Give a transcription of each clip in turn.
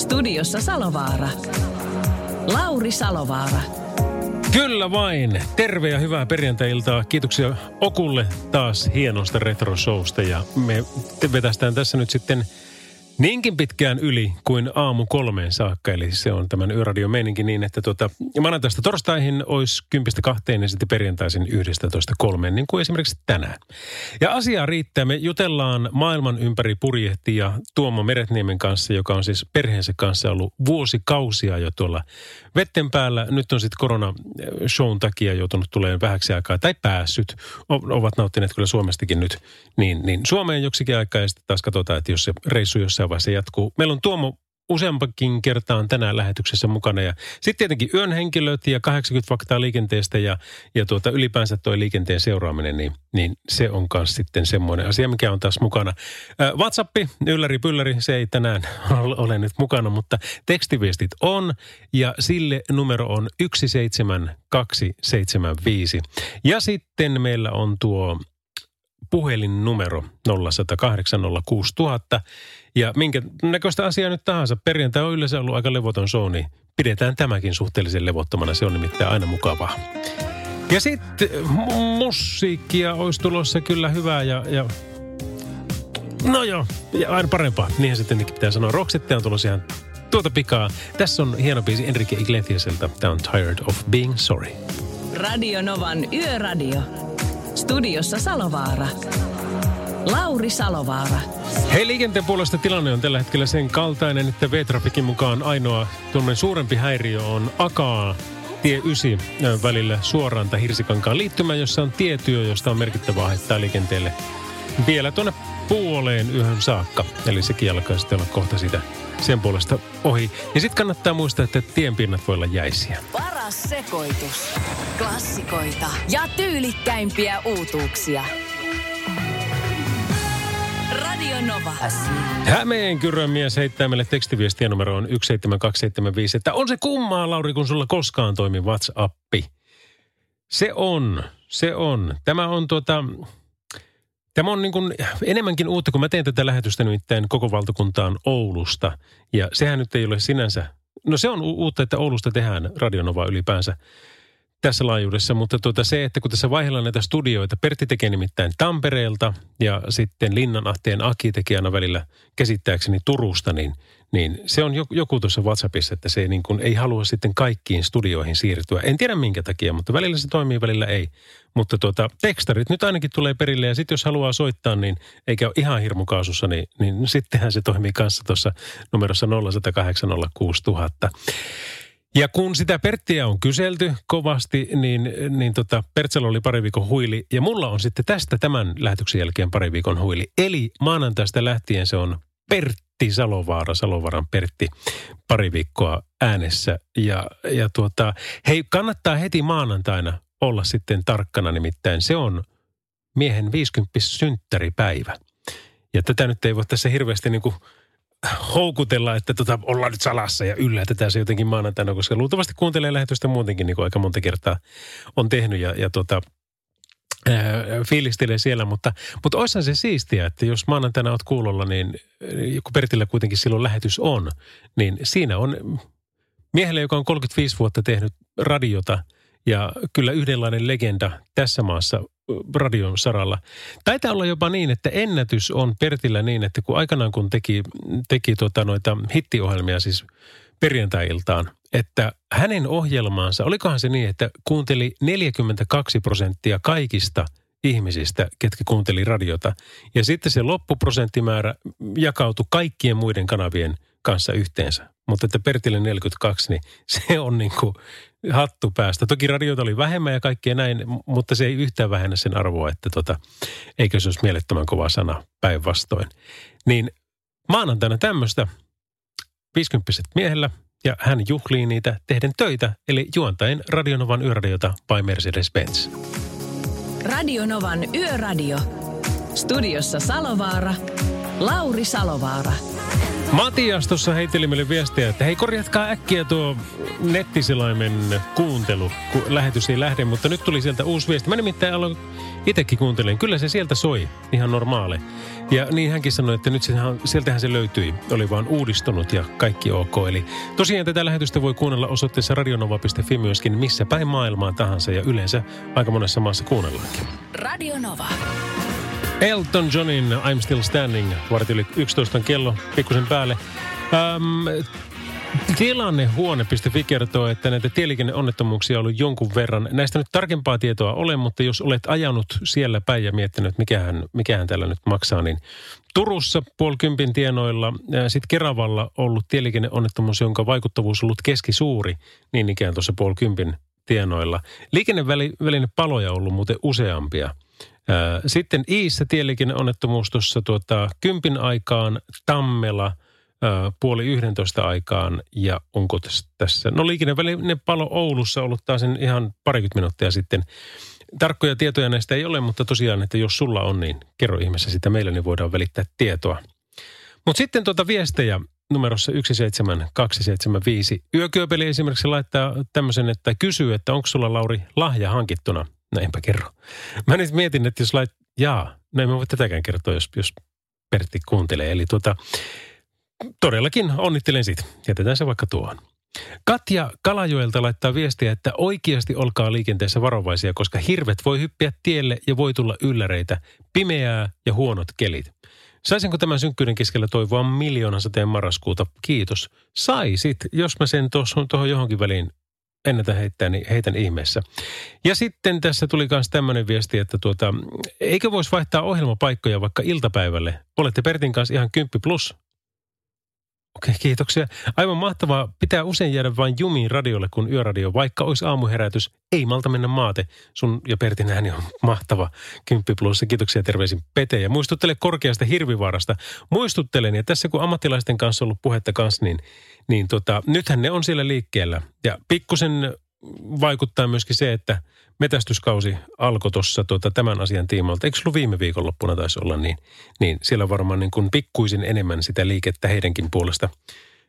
Studiossa Salovaara. Lauri Salovaara. Kyllä vain. Terve ja hyvää perjantai-iltaa. Kiitoksia Okulle taas hienosta retro-showsta. Ja me vetästään tässä nyt sitten niinkin pitkään yli kuin aamu kolmeen saakka. Eli se on tämän yöradio meininki niin, että tota, maanantaista torstaihin olisi kympistä kahteen ja sitten perjantaisin yhdestätoista kolmeen, niin kuin esimerkiksi tänään. Ja asiaa riittää. Me jutellaan maailman ympäri purjehti ja Tuomo Meretniemen kanssa, joka on siis perheensä kanssa ollut vuosikausia jo tuolla vetten päällä. Nyt on sitten korona-shown takia joutunut tulemaan vähäksi aikaa, tai päässyt. O- ovat nauttineet kyllä Suomestakin nyt niin, niin Suomeen joksikin aikaa ja sitten taas katsotaan, että jos se reissu jossain vaiheessa jatkuu. Meillä on Tuomo useampakin kertaan tänään lähetyksessä mukana. Ja sitten tietenkin yön henkilöt ja 80 faktaa liikenteestä ja, ja tuota, ylipäänsä tuo liikenteen seuraaminen, niin, niin se on myös sitten semmoinen asia, mikä on taas mukana. Ää, WhatsAppi, ylläri pylläri, se ei tänään ole nyt mukana, mutta tekstiviestit on ja sille numero on 17275. Ja sitten meillä on tuo puhelinnumero 0108 06000. Ja minkä näköistä asiaa nyt tahansa, perjantai on yleensä ollut aika levoton show, niin pidetään tämäkin suhteellisen levottomana. Se on nimittäin aina mukavaa. Ja sitten musiikkia olisi tulossa kyllä hyvää ja, ja No joo, ja aina parempaa. Niinhän se tietenkin pitää sanoa. Roxette on tulossa ihan tuota pikaa. Tässä on hieno biisi Enrique Iglesiaselta. Tämä on Tired of Being Sorry. Radio Novan Yöradio. Studiossa Salovaara. Lauri Salovaara. Hei, liikenteen puolesta tilanne on tällä hetkellä sen kaltainen, että V-Trafikin mukaan ainoa tuommoinen suurempi häiriö on Akaa tie 9 välillä suoraan tai Hirsikankaan liittymä, jossa on tietyö, josta on merkittävää haittaa liikenteelle vielä tuonne puoleen yhden saakka. Eli sekin alkaa sitten olla kohta siitä sen puolesta ohi. Ja sitten kannattaa muistaa, että tienpinnat voi olla jäisiä. Paras sekoitus. Klassikoita ja tyylikkäimpiä uutuuksia. Radio Nova. Hämeen kyrön mies heittää meille tekstiviestiä numeroon 17275, että on se kummaa, Lauri, kun sulla koskaan toimi WhatsAppi. Se on, se on. Tämä on tuota, Tämä on niin kuin enemmänkin uutta, kun mä teen tätä lähetystä nimittäin koko valtakuntaan Oulusta. Ja sehän nyt ei ole sinänsä, no se on uutta, että Oulusta tehdään Radionova ylipäänsä tässä laajuudessa, mutta tuota se, että kun tässä vaihdellaan näitä studioita, Pertti tekee nimittäin Tampereelta ja sitten Linnanahteen Aki tekee aina välillä käsittääkseni Turusta, niin, niin se on joku, tuossa WhatsAppissa, että se niin kuin ei halua sitten kaikkiin studioihin siirtyä. En tiedä minkä takia, mutta välillä se toimii, välillä ei. Mutta tuota, tekstarit nyt ainakin tulee perille ja sitten jos haluaa soittaa, niin eikä ole ihan hirmukaasussa, niin, niin sittenhän se toimii kanssa tuossa numerossa 0108 06000. Ja kun sitä Perttiä on kyselty kovasti, niin, niin tota, Pertsellä oli pari viikon huili. Ja mulla on sitten tästä tämän lähetyksen jälkeen pari viikon huili. Eli maanantaista lähtien se on Pertti Salovaara, Salovaaran Pertti, pari viikkoa äänessä. Ja, ja tuota, hei, kannattaa heti maanantaina olla sitten tarkkana, nimittäin se on miehen 50 synttäripäivä. Ja tätä nyt ei voi tässä hirveästi niin kuin houkutella, että tota, ollaan nyt salassa ja yllätetään se jotenkin maanantaina, koska luultavasti kuuntelee lähetystä muutenkin, niin kuin aika monta kertaa on tehnyt ja, ja tota, fiilistelee siellä, mutta, mutta olisihan se siistiä, että jos maanantaina olet kuulolla, niin kun Pertillä kuitenkin silloin lähetys on, niin siinä on miehelle, joka on 35 vuotta tehnyt radiota ja kyllä yhdenlainen legenda tässä maassa radion saralla. Taitaa olla jopa niin, että ennätys on Pertillä niin, että kun aikanaan kun teki, teki tota noita hittiohjelmia siis perjantai-iltaan, että hänen ohjelmaansa, olikohan se niin, että kuunteli 42 prosenttia kaikista ihmisistä, ketkä kuunteli radiota. Ja sitten se loppuprosenttimäärä jakautui kaikkien muiden kanavien kanssa yhteensä. Mutta että Pertille 42, niin se on niin kuin hattu päästä. Toki radioita oli vähemmän ja kaikkea näin, mutta se ei yhtään vähennä sen arvoa, että tota, eikö se olisi mielettömän kova sana päinvastoin. Niin maanantaina tämmöistä 50 miehellä ja hän juhlii niitä tehden töitä, eli juontaen Radionovan yöradiota by Mercedes-Benz. Radionovan Yöradio. Studiossa Salovaara. Lauri Salovaara. Matias tuossa heitteli meille viestiä, että hei korjatkaa äkkiä tuo nettiselaimen kuuntelu, kun lähetys ei lähde, mutta nyt tuli sieltä uusi viesti. Mä nimittäin aloin itsekin kuuntelemaan. Kyllä se sieltä soi, ihan normaali. Ja niin hänkin sanoi, että nyt sehän, sieltähän se löytyi. Oli vaan uudistunut ja kaikki ok. Eli tosiaan tätä lähetystä voi kuunnella osoitteessa radionova.fi myöskin missä päin maailmaa tahansa ja yleensä aika monessa maassa kuunnellaankin. Radio Nova. Elton Johnin I'm Still Standing, vartti yli 11 on kello, pikkusen päälle. Ähm, Tilannehuone.fi kertoo, että näitä tieliikenneonnettomuuksia on ollut jonkun verran. Näistä nyt tarkempaa tietoa ole, mutta jos olet ajanut siellä päin ja miettinyt, mikähän, mikähän täällä nyt maksaa, niin Turussa puolikympin tienoilla, sitten Keravalla ollut tieliikenneonnettomuus, jonka vaikuttavuus on ollut keskisuuri, niin ikään tuossa puolikympin tienoilla. Liikennevälinen paloja on ollut muuten useampia. Sitten Iissä tieliikenneonnettomuus tuossa tuota, kympin aikaan Tammela – puoli yhdentoista aikaan ja onko tässä, no liikennevälinen palo Oulussa ollut taas ihan parikymmentä minuuttia sitten. Tarkkoja tietoja näistä ei ole, mutta tosiaan, että jos sulla on, niin kerro ihmeessä sitä meille, niin voidaan välittää tietoa. Mutta sitten tuota viestejä numerossa 17275. Yökyöpeli esimerkiksi laittaa tämmöisen, että kysyy, että onko sulla Lauri lahja hankittuna. No enpä kerro. Mä nyt mietin, että jos lait, jaa, no mä voi tätäkään kertoa, jos, jos Pertti kuuntelee. Eli tuota, todellakin onnittelen siitä. Jätetään se vaikka tuohon. Katja Kalajoelta laittaa viestiä, että oikeasti olkaa liikenteessä varovaisia, koska hirvet voi hyppiä tielle ja voi tulla ylläreitä, pimeää ja huonot kelit. Saisinko tämän synkkyyden keskellä toivoa miljoonan sateen marraskuuta? Kiitos. Saisit, jos mä sen tuohon johonkin väliin ennätä heittää, niin heitän ihmeessä. Ja sitten tässä tuli myös tämmöinen viesti, että tuota, eikö voisi vaihtaa ohjelmapaikkoja vaikka iltapäivälle? Olette Pertin kanssa ihan 10 plus Okei, kiitoksia. Aivan mahtavaa. Pitää usein jäädä vain jumiin radiolle, kun yöradio, vaikka olisi aamuherätys. Ei malta mennä maate. Sun ja Pertin ääni on mahtava. Kymppi plus. Kiitoksia terveisin Pete. Ja muistuttele korkeasta hirvivaarasta. Muistuttelen, ja tässä kun ammattilaisten kanssa ollut puhetta kanssa, niin, niin tota, nythän ne on siellä liikkeellä. Ja pikkusen vaikuttaa myöskin se, että metästyskausi alkoi tuossa tuota, tämän asian tiimalta. Eikö ollut viime viikonloppuna taisi olla niin? Niin siellä varmaan niin kuin pikkuisin enemmän sitä liikettä heidänkin puolesta,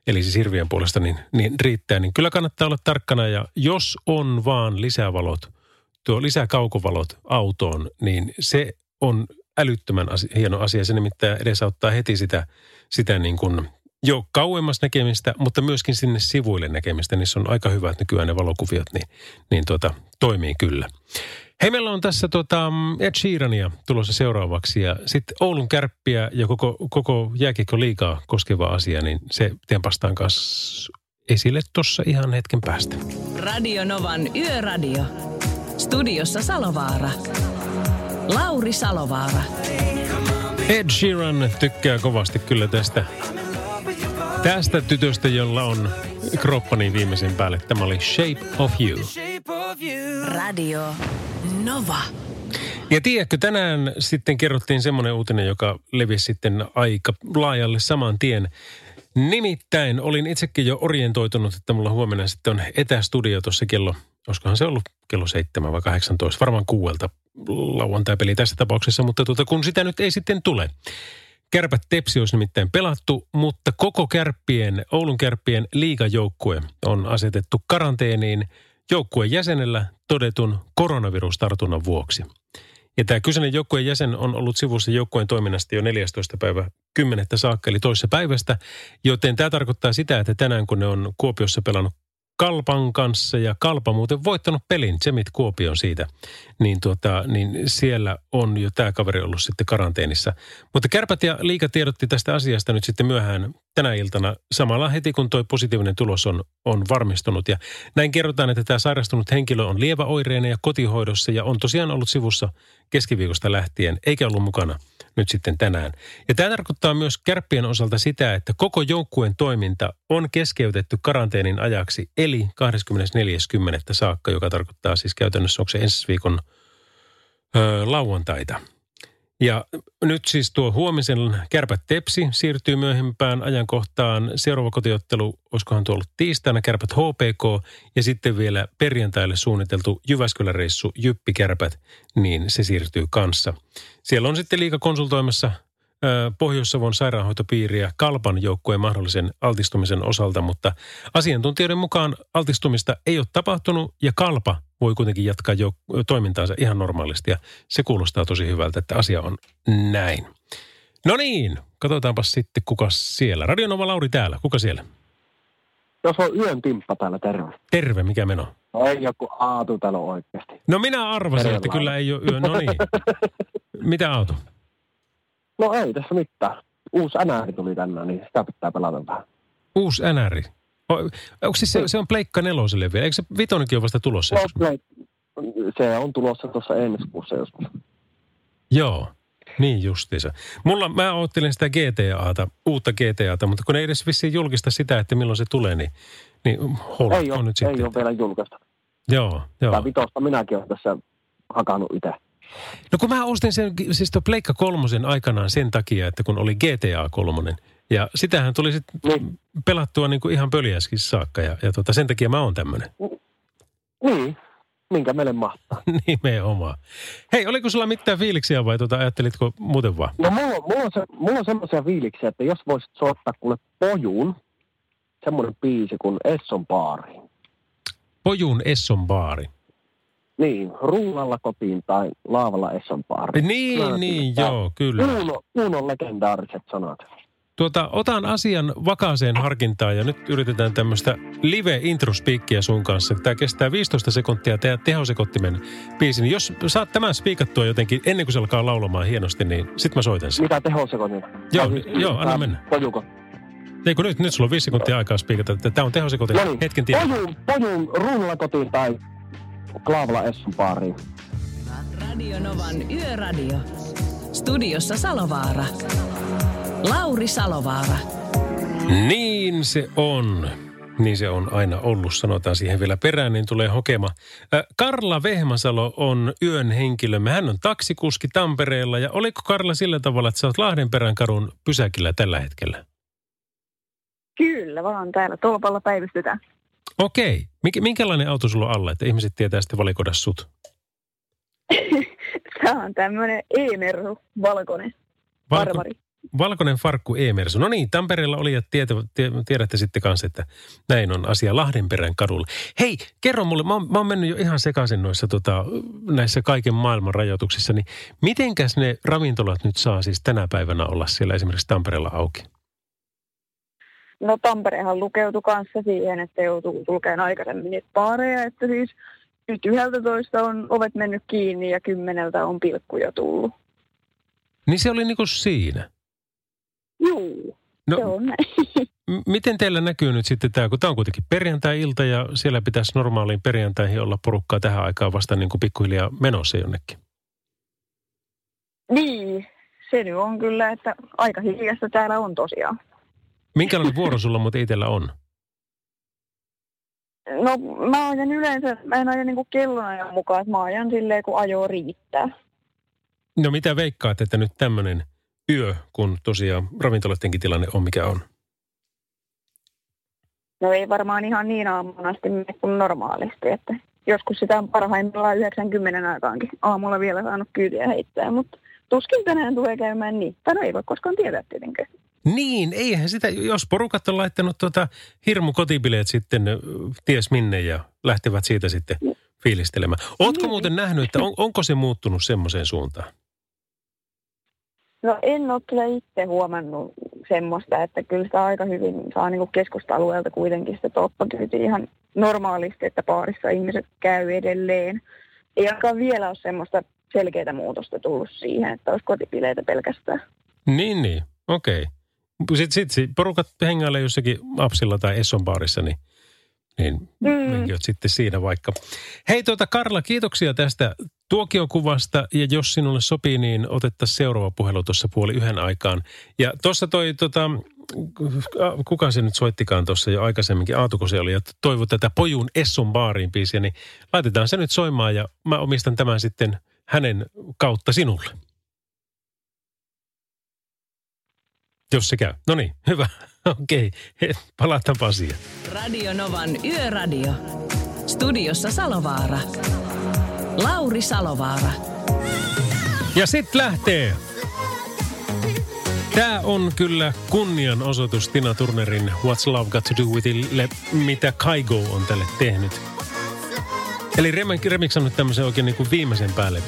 eli siis hirvien puolesta, niin, niin riittää. Niin kyllä kannattaa olla tarkkana ja jos on vaan lisävalot, tuo lisäkaukovalot autoon, niin se on älyttömän asia, hieno asia. Se nimittäin edesauttaa heti sitä, sitä niin kuin jo kauemmas näkemistä, mutta myöskin sinne sivuille näkemistä. Niissä on aika hyvät nykyään ne valokuviot, niin, niin tuota, toimii kyllä. Hei, meillä on tässä tuota Ed Sheerania tulossa seuraavaksi ja sitten Oulun kärppiä ja koko, koko jääkiekko liikaa koskeva asia, niin se tempastaan kanssa esille tuossa ihan hetken päästä. Radio Novan Yöradio. Studiossa Salovaara. Lauri Salovaara. Ed Sheeran tykkää kovasti kyllä tästä Tästä tytöstä, jolla on kroppani viimeisen päälle. Tämä oli Shape of You. Radio Nova. Ja tiedätkö, tänään sitten kerrottiin semmoinen uutinen, joka levisi sitten aika laajalle saman tien. Nimittäin olin itsekin jo orientoitunut, että mulla huomenna sitten on etästudio tuossa kello, olisikohan se ollut kello 7 vai 18, varmaan kuuelta lauantai-peli tässä tapauksessa, mutta tuota, kun sitä nyt ei sitten tule, Kärpät Tepsi olisi nimittäin pelattu, mutta koko kärppien, Oulun kärppien liigajoukkue on asetettu karanteeniin joukkueen jäsenellä todetun koronavirustartunnan vuoksi. Ja tämä kyseinen joukkueen jäsen on ollut sivussa joukkueen toiminnasta jo 14. päivä 10. saakka, eli toisessa päivästä, joten tämä tarkoittaa sitä, että tänään kun ne on Kuopiossa pelannut Kalpan kanssa ja Kalpa muuten voittanut pelin, Semit Kuopion siitä, niin, tuota, niin siellä on jo tämä kaveri ollut sitten karanteenissa. Mutta Kärpät ja Liika tiedotti tästä asiasta nyt sitten myöhään tänä iltana samalla heti, kun tuo positiivinen tulos on, on varmistunut. Ja näin kerrotaan, että tämä sairastunut henkilö on lieväoireinen ja kotihoidossa ja on tosiaan ollut sivussa keskiviikosta lähtien, eikä ollut mukana – nyt sitten tänään. Ja tämä tarkoittaa myös kärppien osalta sitä, että koko joukkueen toiminta on keskeytetty karanteenin ajaksi, eli 24.10. saakka, joka tarkoittaa siis käytännössä, onko se ensi viikon ö, lauantaita. Ja nyt siis tuo huomisen kärpät tepsi siirtyy myöhempään ajankohtaan. Seuraava kotiottelu, olisikohan tuo ollut tiistaina, kärpät HPK ja sitten vielä perjantaille suunniteltu Jyväskylä-reissu Jyppi Kärpät, niin se siirtyy kanssa. Siellä on sitten liika konsultoimassa Pohjois-Savon sairaanhoitopiiriä Kalpan joukkueen mahdollisen altistumisen osalta, mutta asiantuntijoiden mukaan altistumista ei ole tapahtunut ja Kalpa voi kuitenkin jatkaa jo toimintaansa ihan normaalisti ja se kuulostaa tosi hyvältä, että asia on näin. No niin, katsotaanpa sitten kuka siellä. Radionova Lauri täällä, kuka siellä? Jos on yön timppa täällä, terve. Terve, mikä meno? No ei joku Aatu täällä oikeasti. No minä arvasin, terve että kyllä ei ole yö. No niin. Mitä Aatu? No ei tässä mitään. Uusi NR tuli tänään, niin sitä pitää pelata vähän. Uusi NR? Onko siis se, se on Pleikka neloselle vielä? Eikö se vitonenkin ole vasta tulossa? No, se on tulossa tuossa ensi kuussa joskus. Joo, niin justiinsa. Mulla, mä oottelin sitä GTAta, uutta GTAta, mutta kun ei edes vissiin julkista sitä, että milloin se tulee, niin, niin hold, ei on, on nyt ei sitten. ole vielä julkaista. Joo, joo. Tämä vitosta minäkin olen tässä hakannut itse. No kun mä ostin sen, siis tuo Pleikka kolmosen aikanaan sen takia, että kun oli GTA kolmonen. Ja sitähän tuli sitten Niin. pelattua niin kuin ihan pöliäskin saakka ja, ja tota, sen takia mä oon tämmönen. Niin, minkä meille mahtaa. Nimenomaan. Hei, oliko sulla mitään fiiliksiä vai tota, ajattelitko muuten vaan? No mulla, mulla, on, se, mulla on semmoisia fiiliksiä, että jos voisit soittaa kuule pojuun, semmoinen biisi kuin Esson baari. Pojun Esson baari. Niin, rullalla kotiin tai laavalla Esson baari. Niin, niin, joo, kyllä. Uno, Uno legendaariset sanat. Tuota, otan asian vakaaseen harkintaan ja nyt yritetään tämmöistä live introspiikkiä sun kanssa. Tämä kestää 15 sekuntia tämä tehosekottimen biisi. Niin jos saat tämän spiikattua jotenkin ennen kuin se alkaa laulamaan hienosti, niin sit mä soitan sen. Mitä tehosekotin? Joo, siis joo, anna mennä. Pojuko. Ei kun nyt, nyt sulla on viisi sekuntia aikaa spiikata. että Tämä on tehosekotin No niin, hetken tiedä. Pojun, pojun rullalla kotiin tai klaavalla Esson baariin. Radio Novan Yöradio. Studiossa Salovaara. Lauri Salovaara. Niin se on. Niin se on aina ollut, sanotaan siihen vielä perään, niin tulee hokema. Äh, Karla Vehmasalo on yön henkilömme. Hän on taksikuski Tampereella ja oliko Karla sillä tavalla, että sä oot Lahdenperän kadun pysäkillä tällä hetkellä? Kyllä, vaan täällä tolpalla päivystetään. Okei. Mik, minkälainen auto sulla on alla, että ihmiset tietää sitten valikoida sut? Tämä on tämmöinen e-mersu, valkoinen, farmari. Valkoinen farkku e-mersu. No niin, Tampereella oli ja tietä, tie, tiedätte sitten kanssa, että näin on asia Lahdenperän kadulla. Hei, kerro mulle, mä oon, mä oon mennyt jo ihan sekaisin noissa tota, näissä kaiken maailman rajoituksissa, niin mitenkäs ne ravintolat nyt saa siis tänä päivänä olla siellä esimerkiksi Tampereella auki? No Tamperehan lukeutui kanssa siihen, että joutuu tulkeen aikaisemmin niitä baareja, että siis nyt 11 on ovet mennyt kiinni ja kymmeneltä on pilkkuja tullut. Niin se oli niinku siinä. Juu, No, se on miten teillä näkyy nyt sitten tämä, kun tämä on kuitenkin perjantai-ilta ja siellä pitäisi normaaliin perjantaihin olla porukkaa tähän aikaan vasta niin kuin pikkuhiljaa menossa jonnekin. niin, se nyt on kyllä, että aika hiljasta täällä on tosiaan. Minkälainen vuoro sulla muuten itsellä on? No mä ajan yleensä, mä en aja niinku kellonajan mukaan, että mä ajan silleen, kun ajo riittää. No mitä veikkaat, että nyt tämmöinen yö, kun tosiaan ravintoloidenkin tilanne on mikä on? No ei varmaan ihan niin aamuun asti kuin normaalisti, että joskus sitä on parhaimmillaan 90 aikaankin aamulla vielä saanut kyytiä heittää, mutta tuskin tänään tulee käymään niin. Tai no ei voi koskaan tietää tietenkään. Niin, eihän sitä, jos porukat on laittanut tuota hirmu kotibileet sitten ties minne ja lähtevät siitä sitten fiilistelemään. Ootko Niin. muuten nähnyt, että on, onko se muuttunut semmoiseen suuntaan? No en ole kyllä itse huomannut semmoista, että kyllä sitä aika hyvin saa niin kuin keskusta-alueelta kuitenkin sitä toppakyyti ihan normaalisti, että baarissa ihmiset käy edelleen. Ei ainakaan vielä ole semmoista selkeää muutosta tullut siihen, että olisi kotipileitä pelkästään. Niin, niin, okei. Sitten sit, sit porukat hengailee jossakin Apsilla tai Esson baarissa, niin, niin Mm. mm. sitten siinä vaikka. Hei tuota Karla, kiitoksia tästä tuokiokuvasta ja jos sinulle sopii, niin otettaisiin seuraava puhelu tuossa puoli yhden aikaan. Ja tuossa toi tota, kuka se nyt soittikaan tuossa jo aikaisemminkin, Aatuko se oli, että toivo tätä Pojun Esson baariin biisiä, niin laitetaan se nyt soimaan ja mä omistan tämän sitten hänen kautta sinulle. Jos se käy. No niin, hyvä. Okei, okay. palataanpa asiaan. Radio Novan Yöradio. Studiossa Salovaara. Lauri Salovaara. Ja sit lähtee. Tää on kyllä kunnianosoitus Tina Turnerin What's Love Got To Do With It, mitä Kaigo on tälle tehnyt. Eli Remix on nyt tämmöisen oikein niin kuin viimeisen päälle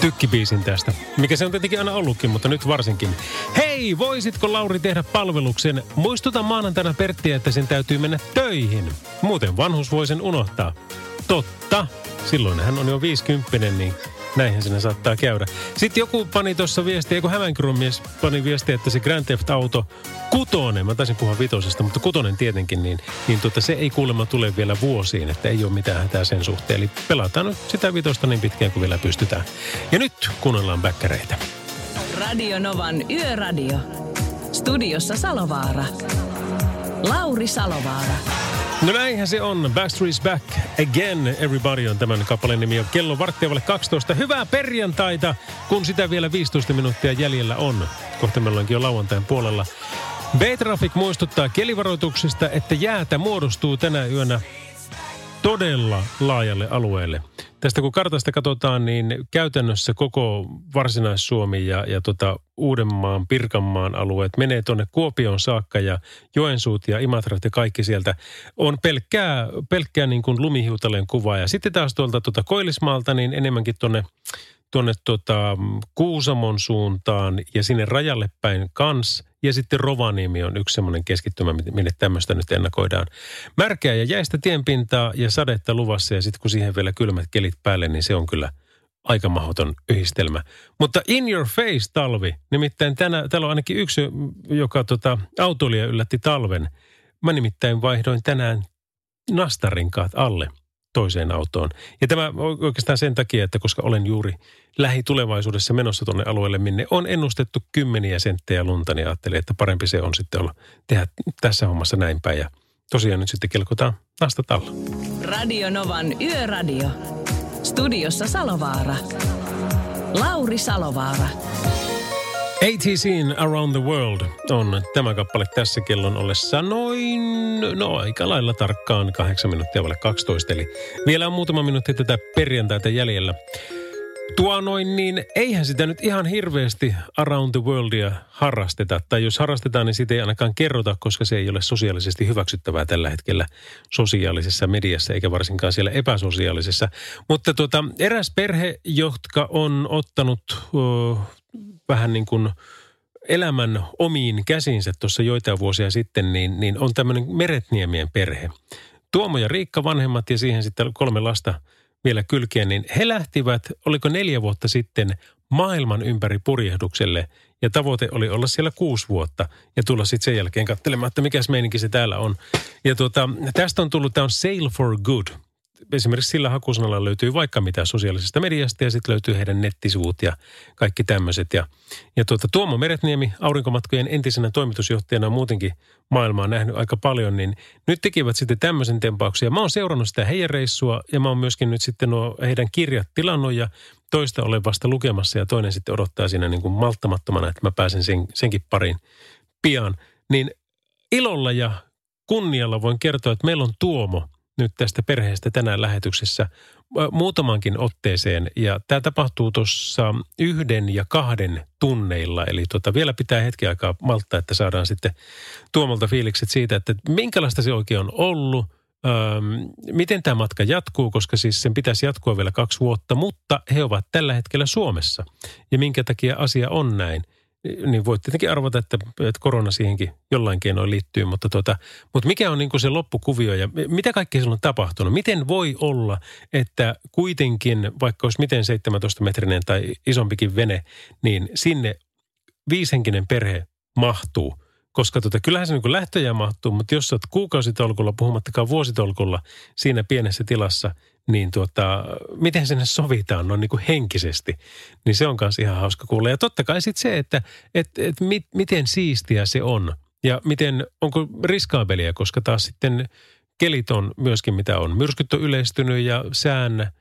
tykkibiisin tästä. Mikä se on tietenkin aina ollutkin, mutta nyt varsinkin. Hei, voisitko Lauri tehdä palveluksen? Muistuta maanantaina Perttiä, että sen täytyy mennä töihin. Muuten vanhus voi sen unohtaa. Totta. Silloin hän on jo 50, niin Näinhän sinne saattaa käydä. Sitten joku pani tuossa viestiä, joku Hämeenkyrön mies pani viestiä, että se Grand Theft Auto kutonen, mä taisin puhua vitosesta, mutta kutonen tietenkin, niin, niin tota, se ei kuulemma tule vielä vuosiin, että ei ole mitään hätää sen suhteen. Eli pelataan nyt sitä vitosta niin pitkään kuin vielä pystytään. Ja nyt kuunnellaan bäkkäreitä. Radio Novan Yöradio. Studiossa Salovaara. Lauri Salovaara. No näinhän se on. Backstreet's Back Again. Everybody on tämän kappaleen nimi. Kello varttia 12. Hyvää perjantaita, kun sitä vielä 15 minuuttia jäljellä on. Kohta meillä onkin jo lauantain puolella. B-Traffic muistuttaa kelivaroituksista, että jäätä muodostuu tänä yönä todella laajalle alueelle. Tästä kun kartasta katsotaan, niin käytännössä koko Varsinais-Suomi ja, ja tota Uudenmaan, Pirkanmaan alueet menee tuonne Kuopion saakka ja Joensuut ja Imatrat ja kaikki sieltä on pelkkää, pelkkää niin kuin lumihiutaleen kuvaa. Ja sitten taas tuolta tuota Koillismaalta niin enemmänkin tuonne tuonne tuota Kuusamon suuntaan ja sinne rajalle päin kans. Ja sitten Rovaniemi on yksi semmoinen keskittymä, minne tämmöistä nyt ennakoidaan. Märkää ja jäistä tienpintaa ja sadetta luvassa ja sitten kun siihen vielä kylmät kelit päälle, niin se on kyllä aika mahdoton yhdistelmä. Mutta in your face talvi, nimittäin tänä, täällä on ainakin yksi, joka tota, autoilija yllätti talven. Mä nimittäin vaihdoin tänään nastarinkaat alle – toiseen autoon. Ja tämä oikeastaan sen takia, että koska olen juuri lähitulevaisuudessa menossa tuonne alueelle, minne on ennustettu kymmeniä senttejä lunta, niin ajattelin, että parempi se on sitten olla tehdä tässä hommassa näin päin. Ja tosiaan nyt sitten kelkotaan nastat alla. Radio Novan Yöradio. Studiossa Salovaara. Lauri Salovaara. ATCin Around the World on tämä kappale tässä kellon ollessa noin, no aika lailla tarkkaan kahdeksan minuuttia vaille 12. Eli vielä on muutama minuutti tätä perjantaita jäljellä. Tuo noin, niin eihän sitä nyt ihan hirveästi Around the Worldia harrasteta. Tai jos harrastetaan, niin siitä ei ainakaan kerrota, koska se ei ole sosiaalisesti hyväksyttävää tällä hetkellä sosiaalisessa mediassa, eikä varsinkaan siellä epäsosiaalisessa. Mutta tuota, eräs perhe, jotka on ottanut uh, vähän niin kuin elämän omiin käsinsä tuossa joitain vuosia sitten, niin, niin on tämmöinen Meretniemien perhe. Tuomo ja Riikka vanhemmat ja siihen sitten kolme lasta vielä kylkeen, niin he lähtivät, oliko neljä vuotta sitten, maailman ympäri purjehdukselle. Ja tavoite oli olla siellä kuusi vuotta ja tulla sitten sen jälkeen katselemaan, että mikäs meininki se täällä on. Ja tuota, tästä on tullut, tämä on Sail for Good – esimerkiksi sillä hakusanalla löytyy vaikka mitä sosiaalisesta mediasta ja sitten löytyy heidän nettisivut ja kaikki tämmöiset. Ja, ja tuota, Tuomo Meretniemi aurinkomatkojen entisenä toimitusjohtajana muutenkin maailmaa nähnyt aika paljon, niin nyt tekivät sitten tämmöisen tempauksen. Mä oon seurannut sitä heidän reissua ja mä oon myöskin nyt sitten nuo heidän kirjat tilannut ja toista olen vasta lukemassa ja toinen sitten odottaa siinä niin kuin malttamattomana, että mä pääsen sen, senkin pariin pian. Niin ilolla ja kunnialla voin kertoa, että meillä on Tuomo – nyt tästä perheestä tänään lähetyksessä muutamankin otteeseen. Ja tämä tapahtuu tuossa yhden ja kahden tunneilla. Eli tota, vielä pitää hetki aikaa malttaa, että saadaan sitten tuomolta fiilikset siitä, että minkälaista se oikein on ollut. Öö, miten tämä matka jatkuu, koska siis sen pitäisi jatkua vielä kaksi vuotta, mutta he ovat tällä hetkellä Suomessa. Ja minkä takia asia on näin – niin voit tietenkin arvata, että, että korona siihenkin jollain keinoin liittyy, mutta, tota, mutta mikä on niin kuin se loppukuvio ja mitä kaikkea silloin on tapahtunut? Miten voi olla, että kuitenkin, vaikka olisi miten 17-metrinen tai isompikin vene, niin sinne viishenkinen perhe mahtuu – koska tota, kyllähän se niin lähtöjä mahtuu, mutta jos olet kuukausitolkulla, puhumattakaan vuositolkulla siinä pienessä tilassa, niin tuota, miten sinne sovitaan no niin kuin henkisesti, niin se on myös ihan hauska kuulla. Ja totta kai sitten se, että et, et mit, miten siistiä se on ja miten, onko riskaabelia, koska taas sitten kelit on myöskin mitä on. Myrskyt on yleistynyt ja sään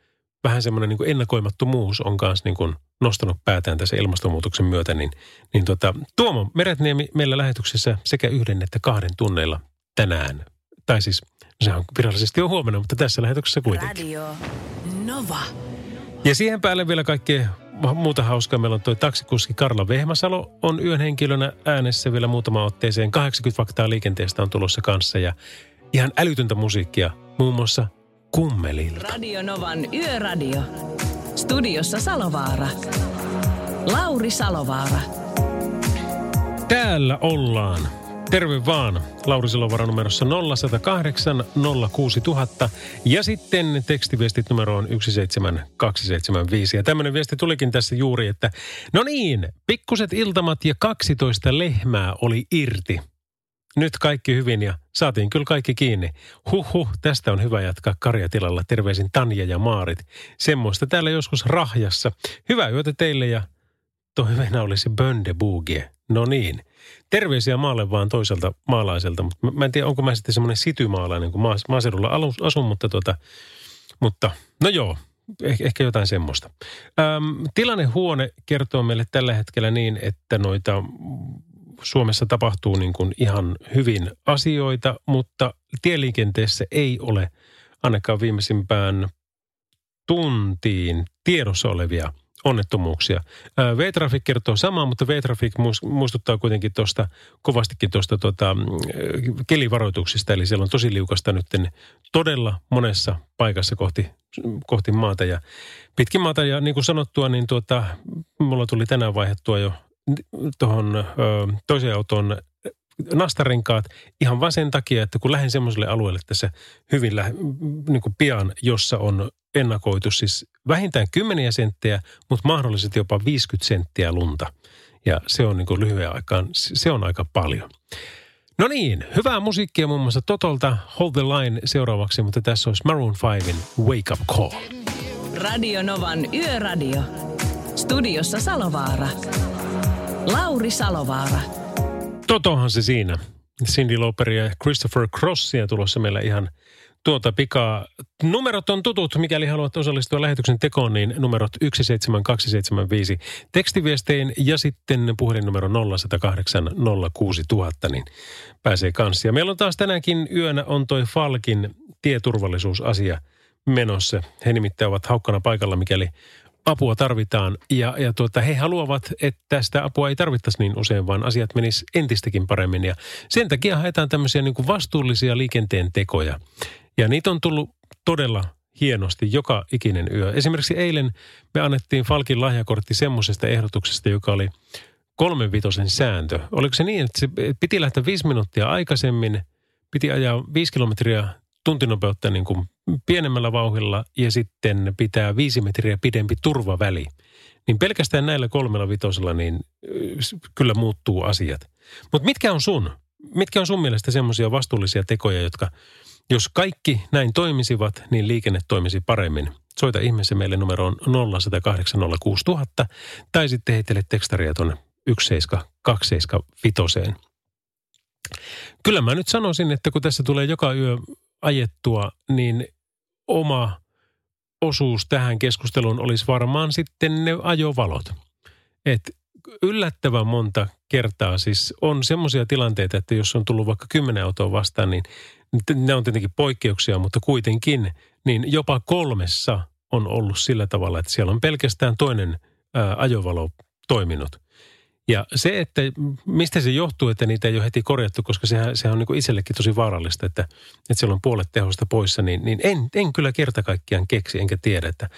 vähän semmoinen niin ennakoimattomuus on kanssa niin kuin nostanut päätään tässä ilmastonmuutoksen myötä, niin, niin tota, Tuomo Meretniemi meillä lähetyksessä sekä yhden että kahden tunneilla tänään. Tai siis se on virallisesti jo huomenna, mutta tässä lähetyksessä kuitenkin. Radio Nova. Ja siihen päälle vielä kaikkea muuta hauskaa. Meillä on tuo taksikuski Karla Vehmasalo on yön henkilönä äänessä vielä muutama otteeseen. 80 faktaa liikenteestä on tulossa kanssa ja ihan älytöntä musiikkia, muun muassa Kummelilta. Radio Novan Yöradio. Studiossa Salovaara. Lauri Salovaara. Täällä ollaan. Terve vaan. Lauri Silovara numerossa 0108 06000 ja sitten tekstiviestit numeroon 17275. Ja tämmöinen viesti tulikin tässä juuri, että no niin, pikkuset iltamat ja 12 lehmää oli irti. Nyt kaikki hyvin ja saatiin kyllä kaikki kiinni. Huhhuh, tästä on hyvä jatkaa karjatilalla. Terveisin Tanja ja Maarit. Semmoista täällä joskus rahjassa. Hyvää yötä teille ja toiveena olisi Böndebugie. No niin. Terveisiä maalle vaan toiselta maalaiselta, mutta mä, mä en tiedä, onko mä sitten semmoinen sitymaalainen, kun maas, maaseudulla alus, asun, mutta tota, mutta no joo, ehkä, ehkä jotain semmoista. Öm, tilannehuone kertoo meille tällä hetkellä niin, että noita Suomessa tapahtuu niin kuin ihan hyvin asioita, mutta tieliikenteessä ei ole ainakaan viimeisimpään tuntiin tiedossa olevia onnettomuuksia. V-Traffic kertoo samaa, mutta V-Traffic muistuttaa kuitenkin tuosta kovastikin tuosta tota, kelivaroituksista. Eli siellä on tosi liukasta nyt todella monessa paikassa kohti, kohti maata ja pitkin maata. Ja niin kuin sanottua, niin tuota, mulla tuli tänään vaihdettua jo tuohon toiseen autoon nastarenkaat ihan vain sen takia, että kun lähden semmoiselle alueelle tässä hyvin lähe, niin kuin pian, jossa on ennakoitu siis vähintään 10 senttejä, mutta mahdollisesti jopa 50 senttiä lunta. Ja se on niin kuin lyhyen aikaan, se on aika paljon. No niin, hyvää musiikkia muun muassa Totolta, Hold the Line seuraavaksi, mutta tässä olisi Maroon 5 Wake Up Call. Radio Novan Yöradio. Studiossa Salovaara. Lauri Salovaara. Totohan se siinä. Cindy Lauperia ja Christopher Crossia tulossa meillä ihan tuota pikaa. Numerot on tutut, mikäli haluat osallistua lähetyksen tekoon, niin numerot 17275 tekstiviestein ja sitten puhelinnumero 0108 06000, niin pääsee kanssa. Ja meillä on taas tänäänkin yönä on toi Falkin tieturvallisuusasia menossa. He nimittäin ovat haukkana paikalla, mikäli apua tarvitaan. Ja, ja tuota, he haluavat, että sitä apua ei tarvittaisi niin usein, vaan asiat menis entistäkin paremmin. Ja sen takia haetaan tämmöisiä niin kuin vastuullisia liikenteen tekoja. Ja niitä on tullut todella hienosti joka ikinen yö. Esimerkiksi eilen me annettiin Falkin lahjakortti semmoisesta ehdotuksesta, joka oli kolmen vitosen sääntö. Oliko se niin, että se piti lähteä viisi minuuttia aikaisemmin, piti ajaa viisi kilometriä tuntinopeutta niin kuin pienemmällä vauhilla ja sitten pitää viisi metriä pidempi turvaväli. Niin pelkästään näillä kolmella vitosella niin kyllä muuttuu asiat. Mutta mitkä on sun? Mitkä on sun mielestä semmoisia vastuullisia tekoja, jotka jos kaikki näin toimisivat, niin liikenne toimisi paremmin. Soita ihmeessä meille numeroon 0806000 tai sitten heitele tekstaria tuonne 17275. Kyllä mä nyt sanoisin, että kun tässä tulee joka yö ajettua, niin oma osuus tähän keskusteluun olisi varmaan sitten ne ajovalot. Et yllättävän monta kertaa siis on semmoisia tilanteita, että jos on tullut vaikka kymmenen autoa vastaan, niin ne on tietenkin poikkeuksia, mutta kuitenkin, niin jopa kolmessa on ollut sillä tavalla, että siellä on pelkästään toinen ää, ajovalo toiminut. Ja se, että mistä se johtuu, että niitä ei ole heti korjattu, koska sehän, sehän on niin itsellekin tosi vaarallista, että, että siellä on puolet tehosta poissa, niin, niin en, en kyllä kerta kaikkiaan keksi, enkä tiedä, että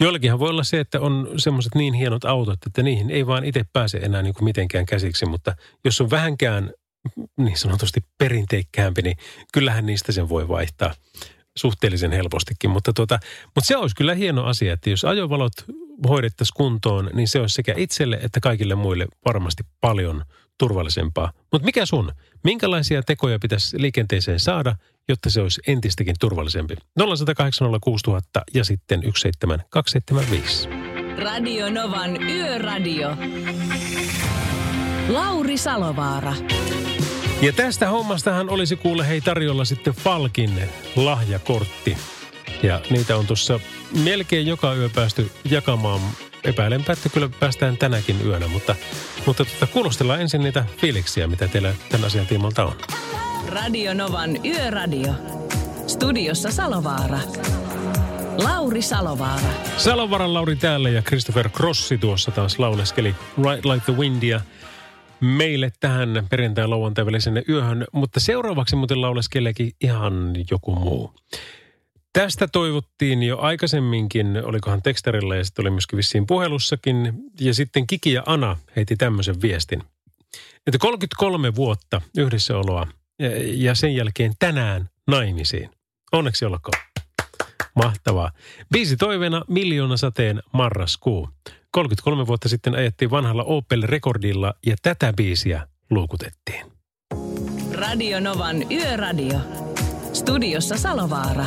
Joillakinhan voi olla se, että on semmoiset niin hienot autot, että niihin ei vaan itse pääse enää niin kuin mitenkään käsiksi, mutta jos on vähänkään niin sanotusti perinteikkäämpi, niin kyllähän niistä sen voi vaihtaa suhteellisen helpostikin. Mutta, tuota, mutta se olisi kyllä hieno asia, että jos ajovalot hoidettaisiin kuntoon, niin se olisi sekä itselle että kaikille muille varmasti paljon turvallisempaa. Mutta mikä sun? Minkälaisia tekoja pitäisi liikenteeseen saada, jotta se olisi entistäkin turvallisempi? 0806000 ja sitten 17275. Radio Novan Yöradio. Lauri Salovaara. Ja tästä hommastahan olisi kuule hei tarjolla sitten Falkin lahjakortti. Ja niitä on tuossa melkein joka yö päästy jakamaan. Epäilenpä, että kyllä päästään tänäkin yönä, mutta, mutta tota, kuulostellaan ensin niitä fiiliksiä, mitä teillä tämän asian tiimalta on. Radio Novan Yöradio. Studiossa Salovaara. Lauri Salovaara. Salovaran Lauri täällä ja Christopher Crossi tuossa taas lauleskeli Right Like the Windia meille tähän perjantai lauantai välisenne yöhön, mutta seuraavaksi muuten lauleskeleekin ihan joku muu. Tästä toivottiin jo aikaisemminkin, olikohan tekstarilla ja sitten oli myöskin vissiin puhelussakin. Ja sitten Kiki ja Ana heiti tämmöisen viestin. Että 33 vuotta yhdessäoloa ja sen jälkeen tänään naimisiin. Onneksi olkoon. Mahtavaa. Biisi toiveena Miljoona sateen marraskuu. 33 vuotta sitten ajettiin vanhalla Opel-rekordilla ja tätä biisiä luukutettiin. Radio Novan Yöradio. Studiossa Salovaara.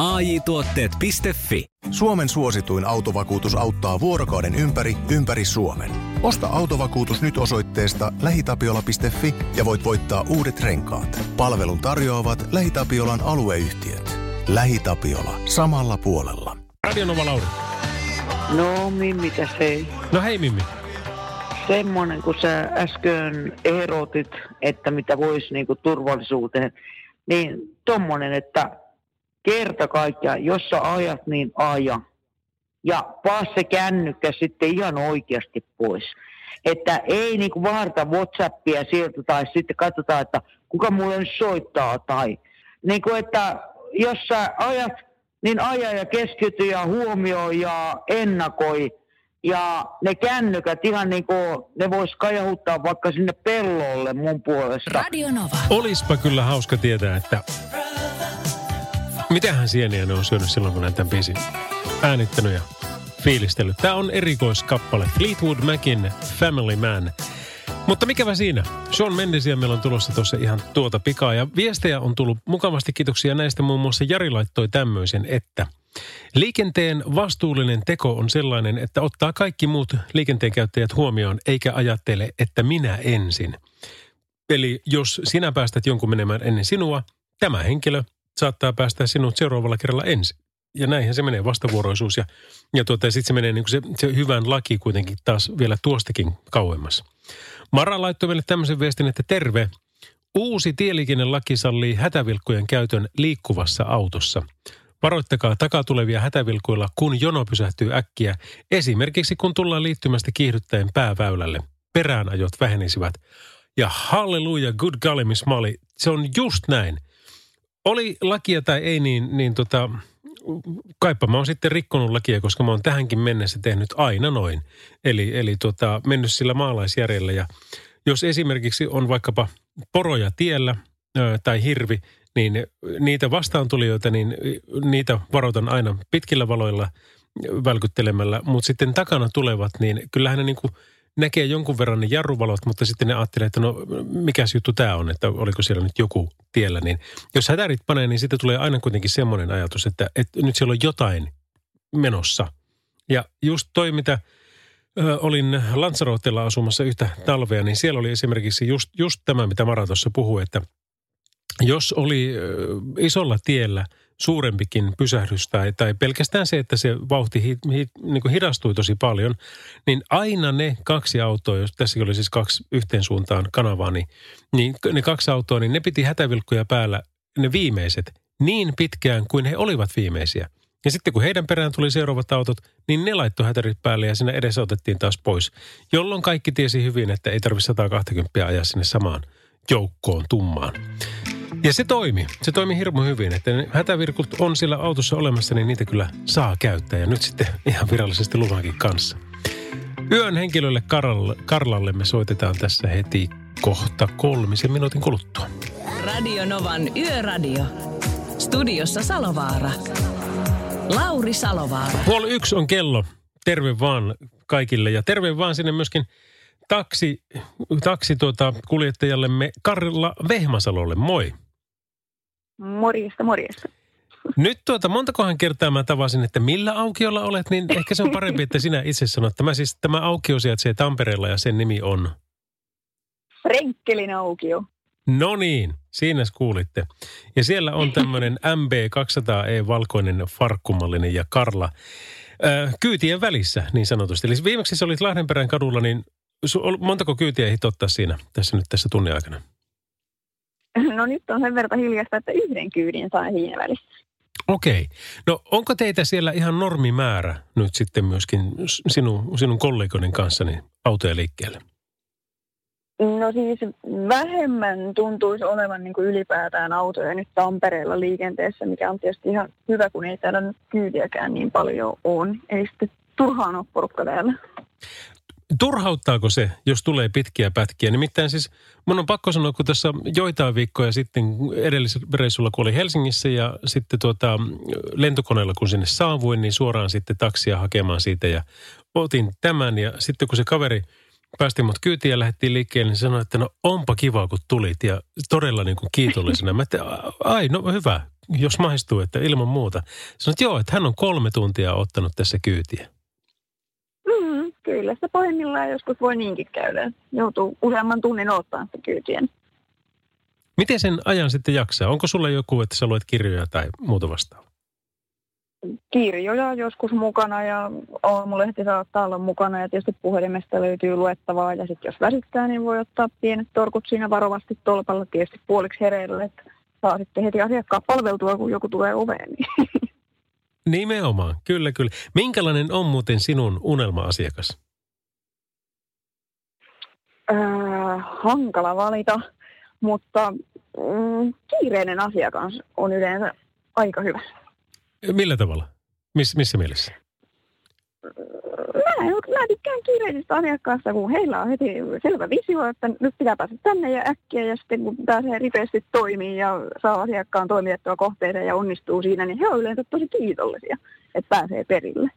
AI Tuotteet.fi Suomen suosituin autovakuutus auttaa vuorokauden ympäri, ympäri Suomen. Osta autovakuutus nyt osoitteesta lähitapiola.fi ja voit voittaa uudet renkaat. Palvelun tarjoavat LähiTapiolan alueyhtiöt. LähiTapiola. Samalla puolella. Radio Nova Lauri. No, Mimmi tässä ei. No hei Mimmi. Semmoinen, kun sä äsken erotit, että mitä voisi niinku turvallisuuteen, niin tommonen, että kerta kaikkiaan, jos sä ajat, niin aja. Ja paa se kännykkä sitten ihan oikeasti pois. Että ei niinku vaarta Whatsappia sieltä tai sitten katsotaan, että kuka mulle nyt soittaa tai niin kuin, että jos sä ajat, niin aja ja keskity ja huomioi ja ennakoi. Ja ne kännykät ihan niin kuin, ne vois kajahuttaa vaikka sinne pellolle mun puolesta. Radio Nova. Olispa kyllä hauska tietää, että mitähän sieniä ne on syönyt silloin, kun näitä biisin äänittänyt ja fiilistellyt. Tämä on erikoiskappale. Fleetwood Macin Family Man. Mutta mikävä siinä? Sean Mendesia meillä on tulossa tuossa ihan tuota pikaa. Ja viestejä on tullut mukavasti kiitoksia näistä. Muun muassa Jari laittoi tämmöisen, että liikenteen vastuullinen teko on sellainen, että ottaa kaikki muut liikenteen käyttäjät huomioon, eikä ajattele, että minä ensin. Eli jos sinä päästät jonkun menemään ennen sinua, tämä henkilö saattaa päästä sinut seuraavalla kerralla ensin. Ja näinhän se menee, vastavuoroisuus. Ja, ja tuota, sitten se menee niin se, se hyvän laki kuitenkin taas vielä tuostakin kauemmas. Mara laittoi meille tämmöisen viestin, että terve. Uusi tieliikennelaki sallii hätävilkkujen käytön liikkuvassa autossa. Varoittakaa takatulevia hätävilkuilla, kun jono pysähtyy äkkiä. Esimerkiksi kun tullaan liittymästä kiihdyttäen pääväylälle. Peräänajot vähenisivät. Ja halleluja, good golly, Miss Molly. Se on just näin. Oli lakia tai ei, niin, niin tota, kaipa mä oon sitten rikkonut lakia, koska mä oon tähänkin mennessä tehnyt aina noin. Eli, eli tota, mennyt sillä maalaisjärjellä ja jos esimerkiksi on vaikkapa poroja tiellä ö, tai hirvi, niin niitä vastaantulijoita, niin niitä varoitan aina pitkillä valoilla välkyttelemällä, mutta sitten takana tulevat, niin kyllähän ne niin kuin näkee jonkun verran ne jarruvalot, mutta sitten ne ajattelee, että no mikä juttu tämä on, että oliko siellä nyt joku tiellä. Niin jos hätärit panee, niin sitten tulee aina kuitenkin semmoinen ajatus, että, että nyt siellä on jotain menossa. Ja just toi, mitä ö, olin Lanzarotella asumassa yhtä talvea, niin siellä oli esimerkiksi just, just tämä, mitä Mara tuossa puhui, että jos oli ö, isolla tiellä – suurempikin pysähdys tai, tai pelkästään se, että se vauhti hi, hi, niin kuin hidastui tosi paljon, niin aina ne kaksi autoa, jos tässä oli siis kaksi yhteen suuntaan kanavaa, niin, niin ne kaksi autoa, niin ne piti hätävilkkuja päällä, ne viimeiset, niin pitkään kuin he olivat viimeisiä. Ja sitten kun heidän perään tuli seuraavat autot, niin ne laittoi hätärit päälle ja siinä edessä otettiin taas pois. Jolloin kaikki tiesi hyvin, että ei tarvitse 120 ajaa sinne samaan joukkoon tummaan. Ja se toimi. Se toimi hirmu hyvin, että ne hätävirkut on siellä autossa olemassa, niin niitä kyllä saa käyttää. Ja nyt sitten ihan virallisesti luvankin kanssa. Yön henkilölle Karlalle, Karlalle me soitetaan tässä heti kohta kolmisen minuutin kuluttua. Radio Novan Yöradio. Studiossa Salovaara. Lauri Salovaara. Puoli yksi on kello. Terve vaan kaikille ja terve vaan sinne myöskin taksi, taksi tuota, kuljettajallemme Karilla Vehmasalolle. Moi. Morjesta, morjesta. Nyt tuota, montakohan kertaa mä tavasin, että millä aukiolla olet, niin ehkä se on parempi, että sinä itse sanot. Tämä, siis, tämä aukio sijaitsee Tampereella ja sen nimi on... Frenkkelin aukio. No niin, siinä kuulitte. Ja siellä on tämmöinen MB200E valkoinen farkkumallinen ja Karla äh, kyytien välissä niin sanotusti. Eli viimeksi sä olit Lahdenperän kadulla, niin su- montako kyytiä ehdit ottaa siinä tässä nyt tässä tunnin aikana? No nyt on sen verran hiljasta, että yhden kyydin saa siinä välissä. Okei. No onko teitä siellä ihan normimäärä nyt sitten myöskin sinun, sinun kollegoiden kanssa niin autoja liikkeelle? No siis vähemmän tuntuisi olevan niin kuin ylipäätään autoja nyt Tampereella liikenteessä, mikä on tietysti ihan hyvä, kun ei täällä nyt kyydiäkään niin paljon on. Ei sitten turhaan ole porukka täällä. Turhauttaako se, jos tulee pitkiä pätkiä? Nimittäin siis mun on pakko sanoa, kun tässä joitain viikkoja sitten edellisellä reissulla, kun oli Helsingissä ja sitten tuota, lentokoneella, kun sinne saavuin, niin suoraan sitten taksia hakemaan siitä ja otin tämän. Ja sitten kun se kaveri päästi mut kyytiin ja lähdettiin liikkeelle, niin sanoi, että no onpa kiva, kun tulit ja todella niin kuin kiitollisena. Mä että ai no hyvä, jos maistuu, että ilman muuta. Sanoin, että joo, että hän on kolme tuntia ottanut tässä kyytiä. Kyllä se pahimmillaan joskus voi niinkin käydä. Joutuu useamman tunnin ottaa sitä kyytien. Miten sen ajan sitten jaksaa? Onko sulla joku, että sä luet kirjoja tai muuta vastaavaa? Kirjoja joskus mukana ja aamulehti saattaa olla mukana ja tietysti puhelimesta löytyy luettavaa. Ja sitten jos väsyttää, niin voi ottaa pienet torkut siinä varovasti tolpalla tietysti puoliksi hereillä, että saa sitten heti asiakkaan palveltua, kun joku tulee oveen. Niin. Nimenomaan, kyllä kyllä. Minkälainen on muuten sinun unelma-asiakas? Äh, hankala valita, mutta mm, kiireinen asiakas on yleensä aika hyvä. Millä tavalla? Miss, missä mielessä? Mä, mä tykkään kiireisistä asiakkaasta, kun heillä on heti selvä visio, että nyt pitää päästä tänne ja äkkiä ja sitten kun pääsee ripeästi toimii ja saa asiakkaan toimitettua kohteeseen ja onnistuu siinä, niin he on yleensä tosi kiitollisia, että pääsee perille.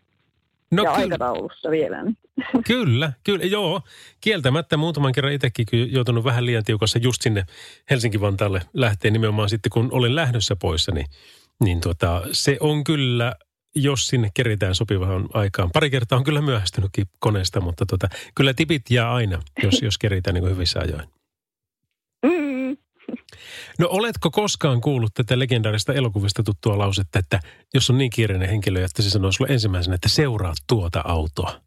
No ja kyllä, aikataulussa vielä. Niin. kyllä, kyllä, joo. Kieltämättä muutaman kerran itsekin joutunut vähän liian tiukassa just sinne Helsinki-Vantaalle lähtee nimenomaan sitten, kun olen lähdössä poissa, niin, niin tota, se on kyllä, jos sinne keritään sopivaan aikaan. Pari kertaa on kyllä myöhästynytkin koneesta, mutta tota, kyllä tipit jää aina, jos, jos keritään niin hyvissä ajoin. Mm. No oletko koskaan kuullut tätä legendaarista elokuvista tuttua lausetta, että jos on niin kiireinen henkilö, että se sanoo sulle ensimmäisenä, että seuraa tuota autoa?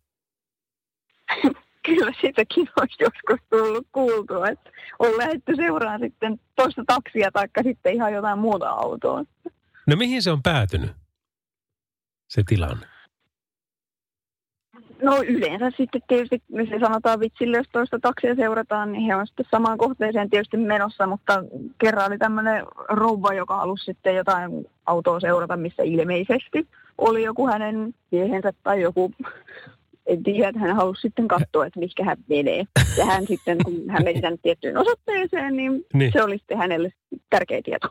Kyllä sitäkin olisi joskus tullut kuultua, että on lähdetty seuraan sitten toista taksia tai sitten ihan jotain muuta autoa. No mihin se on päätynyt, se tilanne? No yleensä sitten tietysti, jos se sanotaan vitsille, jos toista taksia seurataan, niin he on sitten samaan kohteeseen tietysti menossa, mutta kerran oli tämmöinen rouva, joka halusi sitten jotain autoa seurata, missä ilmeisesti oli joku hänen miehensä tai joku, en tiedä, että hän halusi sitten katsoa, että mikä hän menee. Ja hän sitten, kun hän meni tänne tiettyyn osoitteeseen, niin, Niin. se oli sitten hänelle tärkeä tieto.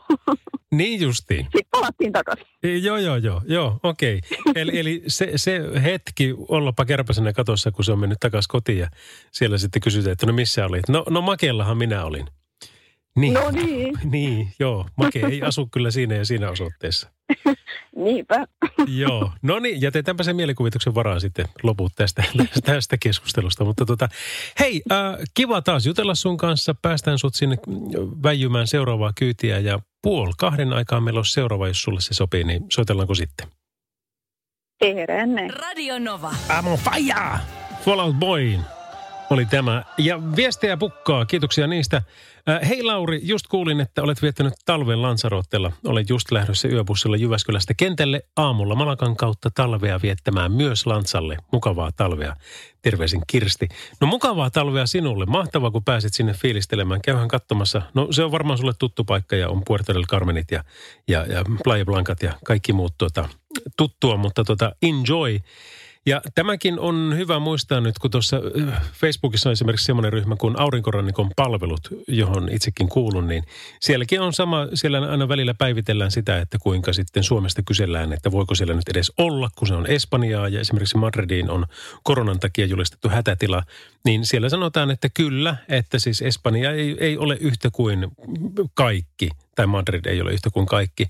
Niin justiin. Sitten palattiin takaisin. Joo, joo, joo, joo, okei. Eli, eli se, se hetki ollapa kärpäsenä katossa, kun se on mennyt takaisin kotiin ja siellä sitten kysytään, että no missä olit? No, no Makellahan minä olin. Niin. No niin, Niin, joo. Make ei asu kyllä siinä ja siinä osoitteessa. niinpä. Joo. No niin, jätetäänpä sen mielikuvituksen varaan sitten loput tästä, tästä keskustelusta. Mutta tota, hei, äh, kiva taas jutella sun kanssa. Päästään sut sinne väijymään seuraavaa kyytiä ja puol kahden aikaa meillä on seuraava, jos sulle se sopii, niin soitellaanko sitten? Tehdään näin. Radio Nova. I'm on fire! Fallout Boy oli tämä. Ja viestejä pukkaa, kiitoksia niistä. Äh, hei Lauri, just kuulin, että olet viettänyt talven Lansarottella. Olet just lähdössä yöbussilla Jyväskylästä kentälle aamulla Malakan kautta talvea viettämään myös Lansalle. Mukavaa talvea. Terveisin Kirsti. No mukavaa talvea sinulle. Mahtavaa, kun pääsit sinne fiilistelemään. Käyhän katsomassa. No se on varmaan sulle tuttu paikka ja on Puerto del Carmenit ja, ja, ja Playa Blancat ja kaikki muut tuota, tuttua, mutta tuota, enjoy. Ja tämäkin on hyvä muistaa nyt, kun tuossa Facebookissa on esimerkiksi semmoinen ryhmä kuin Aurinkorannikon palvelut, johon itsekin kuulun, niin sielläkin on sama, siellä aina välillä päivitellään sitä, että kuinka sitten Suomesta kysellään, että voiko siellä nyt edes olla, kun se on Espanjaa ja esimerkiksi Madridiin on koronan takia julistettu hätätila, niin siellä sanotaan, että kyllä, että siis Espanja ei, ei ole yhtä kuin kaikki – tai Madrid ei ole yhtä kuin kaikki,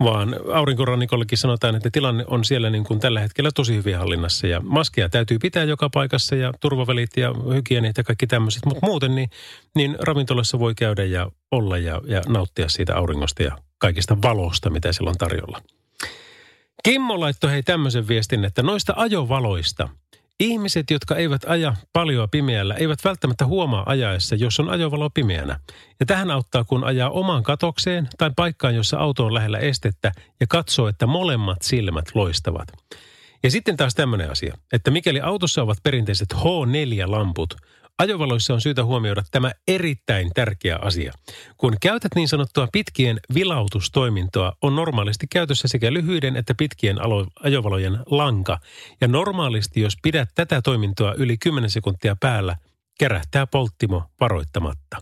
vaan aurinkorannikollekin sanotaan, että tilanne on siellä niin kuin tällä hetkellä tosi hyvin hallinnassa ja maskeja täytyy pitää joka paikassa ja turvavälit ja hygienit ja kaikki tämmöiset, mutta muuten niin, niin ravintolassa voi käydä ja olla ja, ja nauttia siitä auringosta ja kaikista valosta, mitä siellä on tarjolla. Kimmo laittoi hei tämmöisen viestin, että noista ajovaloista – Ihmiset, jotka eivät aja paljon pimeällä, eivät välttämättä huomaa ajaessa, jos on ajovalo pimeänä. Ja tähän auttaa, kun ajaa omaan katokseen tai paikkaan, jossa auto on lähellä estettä ja katsoo, että molemmat silmät loistavat. Ja sitten taas tämmöinen asia, että mikäli autossa ovat perinteiset H4-lamput, Ajovaloissa on syytä huomioida tämä erittäin tärkeä asia. Kun käytät niin sanottua pitkien vilautustoimintoa, on normaalisti käytössä sekä lyhyiden että pitkien alo- ajovalojen lanka. Ja normaalisti, jos pidät tätä toimintoa yli 10 sekuntia päällä, kärähtää polttimo varoittamatta.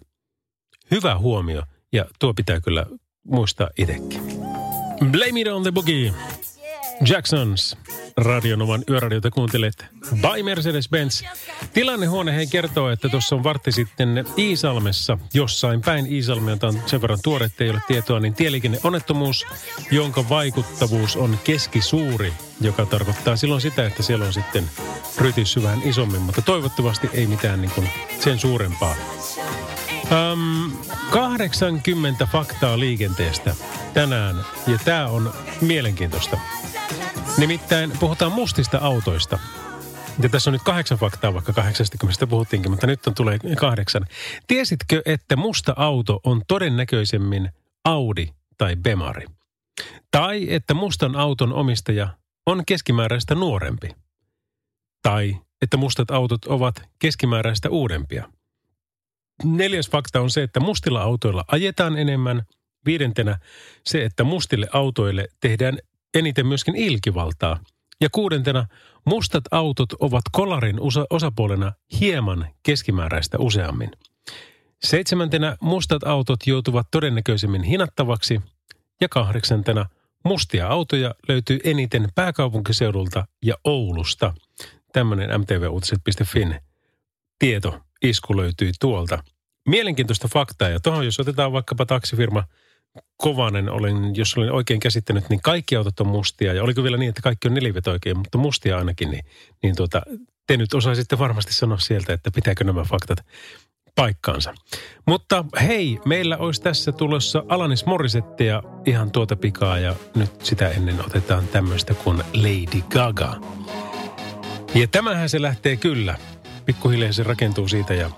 Hyvä huomio, ja tuo pitää kyllä muistaa itsekin. Blame it on the boogie. Jacksons. Radionovan yöradiota kuuntelet by Mercedes-Benz. Tilannehuone hei kertoo, että tuossa on vartti sitten Iisalmessa, jossain päin Iisalmea, on sen verran tuore, ei ole tietoa, niin tieliikenneonnettomuus, jonka vaikuttavuus on keskisuuri, joka tarkoittaa silloin sitä, että siellä on sitten rytissy vähän isommin, mutta toivottavasti ei mitään niin kuin sen suurempaa. Um, 80 faktaa liikenteestä tänään, ja tämä on mielenkiintoista. Nimittäin puhutaan mustista autoista. Ja tässä on nyt kahdeksan faktaa, vaikka 80 puhuttiinkin, mutta nyt on tulee kahdeksan. Tiesitkö, että musta auto on todennäköisemmin Audi tai Bemari? Tai että mustan auton omistaja on keskimääräistä nuorempi? Tai että mustat autot ovat keskimääräistä uudempia? Neljäs fakta on se, että mustilla autoilla ajetaan enemmän. Viidentenä se, että mustille autoille tehdään eniten myöskin ilkivaltaa. Ja kuudentena, mustat autot ovat kolarin osa- osapuolena hieman keskimääräistä useammin. Seitsemäntenä, mustat autot joutuvat todennäköisemmin hinattavaksi. Ja kahdeksantena, mustia autoja löytyy eniten pääkaupunkiseudulta ja Oulusta. Tämmöinen mtvuutiset.fin tieto, isku löytyy tuolta. Mielenkiintoista faktaa ja tuohon jos otetaan vaikkapa taksifirma – Kovanen, olin, jos olin oikein käsittänyt, niin kaikki autot on mustia. Ja oliko vielä niin, että kaikki on nelivet oikein, mutta mustia ainakin, niin, niin tuota, te nyt osaisitte varmasti sanoa sieltä, että pitääkö nämä faktat paikkaansa. Mutta hei, meillä olisi tässä tulossa Alanis Morissettia ihan tuota pikaa ja nyt sitä ennen otetaan tämmöistä kuin Lady Gaga. Ja tämähän se lähtee kyllä. Pikkuhiljaa se rakentuu siitä ja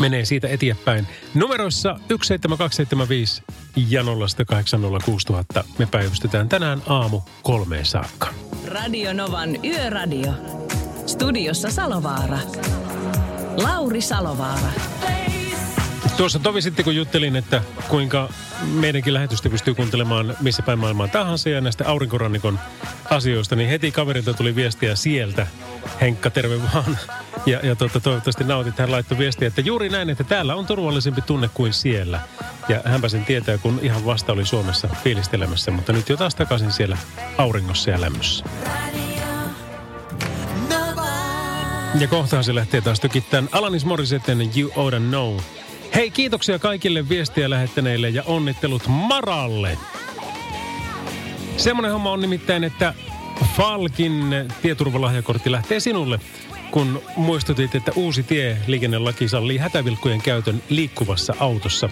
menee siitä eteenpäin. Numeroissa 17275 ja 0806000 me päivystetään tänään aamu kolmeen saakka. Radio Novan Yöradio. Studiossa Salovaara. Lauri Salovaara. Tuossa tovi sitten, kun juttelin, että kuinka meidänkin lähetystä pystyy kuuntelemaan missä päin maailmaa tahansa ja näistä aurinkorannikon asioista, niin heti kaverilta tuli viestiä sieltä. Henkka, terve vaan. Ja, ja tuota, toivottavasti nautit. Hän laittoi viestiä, että juuri näin, että täällä on turvallisempi tunne kuin siellä. Ja hänpä sen tietää, kun ihan vasta oli Suomessa fiilistelemässä, mutta nyt jo taas takaisin siellä auringossa ja lämmössä. Ja kohtaan se lähtee taas tykittämään Alanis Morissetten You Oughta Know. Hei, kiitoksia kaikille viestiä lähettäneille ja onnittelut Maralle. Semmoinen homma on nimittäin, että Falkin tieturvalahjakortti lähtee sinulle, kun muistutit, että uusi tie liikennelaki sallii hätävilkkujen käytön liikkuvassa autossa.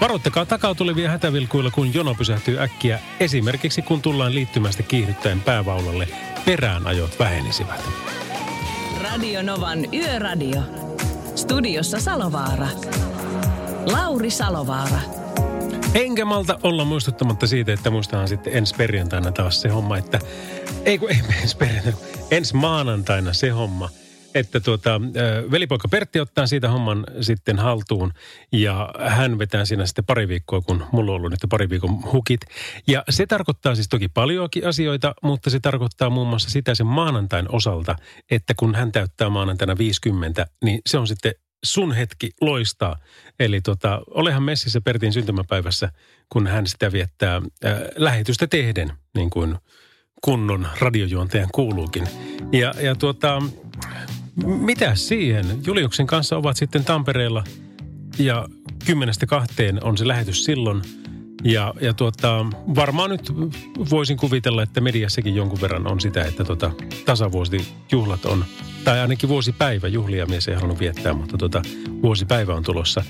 Varoittakaa takaa tulevia hätävilkuilla, kun jono pysähtyy äkkiä, esimerkiksi kun tullaan liittymästä kiihdyttäen päävaulalle. Peräänajot vähenisivät. Radio Novan Yöradio. Studiossa Salovaara. Lauri Salovaara. Enkä malta olla muistuttamatta siitä, että muistahan sitten ensi perjantaina taas se homma, että ei kun ei ensi perjantaina, ensi maanantaina se homma, että tuota, velipoika Pertti ottaa siitä homman sitten haltuun ja hän vetää siinä sitten pari viikkoa, kun mulla on ollut nyt pari viikon hukit. Ja se tarkoittaa siis toki paljonkin asioita, mutta se tarkoittaa muun muassa sitä sen maanantain osalta, että kun hän täyttää maanantaina 50, niin se on sitten sun hetki loistaa. Eli tota, olehan messissä Pertin syntymäpäivässä, kun hän sitä viettää äh, lähetystä tehden, niin kuin kunnon radiojuontajan kuuluukin. Ja, ja tuota, mitä siihen? Juliuksen kanssa ovat sitten Tampereella ja kymmenestä kahteen on se lähetys silloin. Ja, ja tuota, varmaan nyt voisin kuvitella, että mediassakin jonkun verran on sitä, että tuota, tasavuosijuhlat on, tai ainakin vuosipäivä, juhlia mies ei halunnut viettää, mutta tuota, vuosipäivä on tulossa.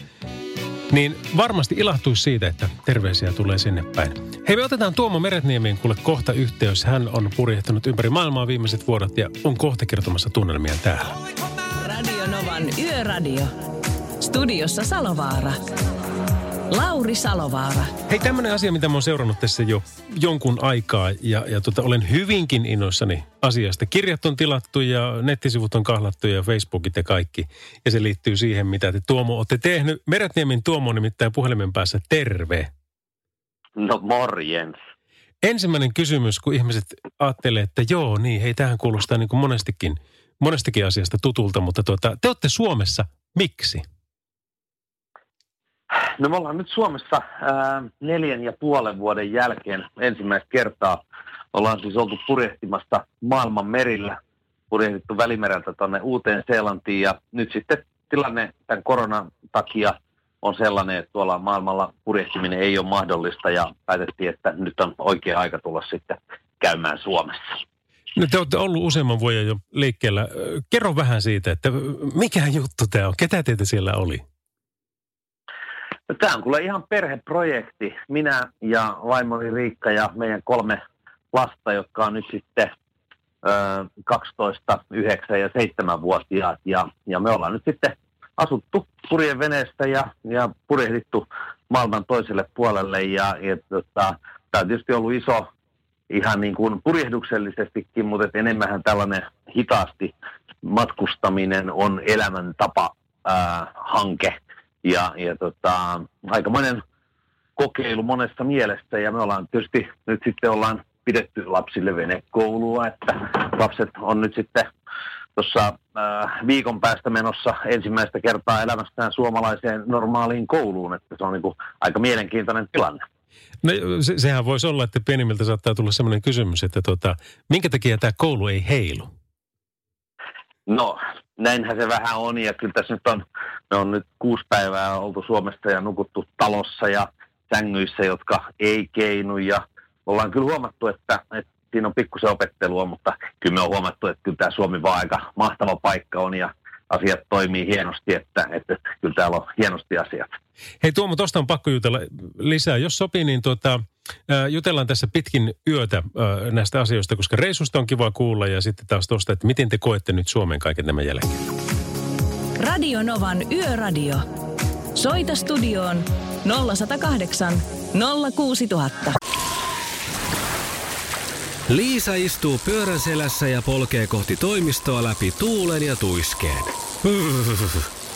Niin varmasti ilahtuisi siitä, että terveisiä tulee sinne päin. Hei, me otetaan Tuomo Meretniemiin kuule kohta yhteys. Hän on purjehtanut ympäri maailmaa viimeiset vuodet ja on kohta kertomassa tunnelmia täällä. Radio Novan Yöradio. Studiossa Salovaara. Lauri Salovaara. Hei, tämmöinen asia, mitä mä oon seurannut tässä jo jonkun aikaa ja, ja tota, olen hyvinkin innoissani asiasta. Kirjat on tilattu ja nettisivut on kahlattu ja Facebookit ja kaikki. Ja se liittyy siihen, mitä te Tuomo olette tehnyt. Meretniemin Tuomo on nimittäin puhelimen päässä. Terve. No morjens. Ensimmäinen kysymys, kun ihmiset ajattelee, että joo, niin, hei, tähän kuulostaa niin kuin monestikin, monestikin asiasta tutulta, mutta tuota, te olette Suomessa. Miksi? No me ollaan nyt Suomessa ää, neljän ja puolen vuoden jälkeen ensimmäistä kertaa. Ollaan siis oltu purjehtimassa maailman merillä, purjehdittu välimereltä tuonne Uuteen Seelantiin ja nyt sitten tilanne tämän koronan takia on sellainen, että tuolla maailmalla purjehtiminen ei ole mahdollista ja päätettiin, että nyt on oikea aika tulla sitten käymään Suomessa. No te olette ollut useamman vuoden jo liikkeellä. Kerro vähän siitä, että mikä juttu tämä on? Ketä teitä siellä oli? No, tämä on kyllä ihan perheprojekti. Minä ja vaimoni Riikka ja meidän kolme lasta, jotka on nyt sitten ö, 12, 9 ja 7-vuotiaat. Ja, ja me ollaan nyt sitten asuttu purjeveneestä ja, ja purjehdittu maailman toiselle puolelle. Ja, ja tota, tämä on tietysti ollut iso ihan niin kuin purjehduksellisestikin, mutta enemmän tällainen hitaasti matkustaminen on elämäntapa ää, hanke ja, ja tota, aikamoinen kokeilu monessa mielessä ja me ollaan tietysti nyt sitten ollaan pidetty lapsille venekoulua, että lapset on nyt sitten tuossa äh, viikon päästä menossa ensimmäistä kertaa elämästään suomalaiseen normaaliin kouluun, että se on niin kuin aika mielenkiintoinen tilanne. No se, sehän voisi olla, että pienimmiltä saattaa tulla sellainen kysymys, että tota, minkä takia tämä koulu ei heilu? No, näinhän se vähän on ja kyllä tässä nyt on, me on nyt kuusi päivää oltu Suomesta ja nukuttu talossa ja sängyissä, jotka ei keinu ja ollaan kyllä huomattu, että, että siinä on pikkusen opettelua, mutta kyllä me on huomattu, että kyllä tämä Suomi vaan aika mahtava paikka on ja asiat toimii hienosti, että, että kyllä täällä on hienosti asiat. Hei Tuomo, tuosta on pakko jutella lisää. Jos sopii, niin tuota, jutellaan tässä pitkin yötä näistä asioista, koska reissusta on kiva kuulla ja sitten taas tuosta, että miten te koette nyt Suomen kaiken tämän jälkeen. Radio Novan Yöradio. Soita studioon 0108 06000. Liisa istuu pyörän selässä ja polkee kohti toimistoa läpi tuulen ja tuiskeen.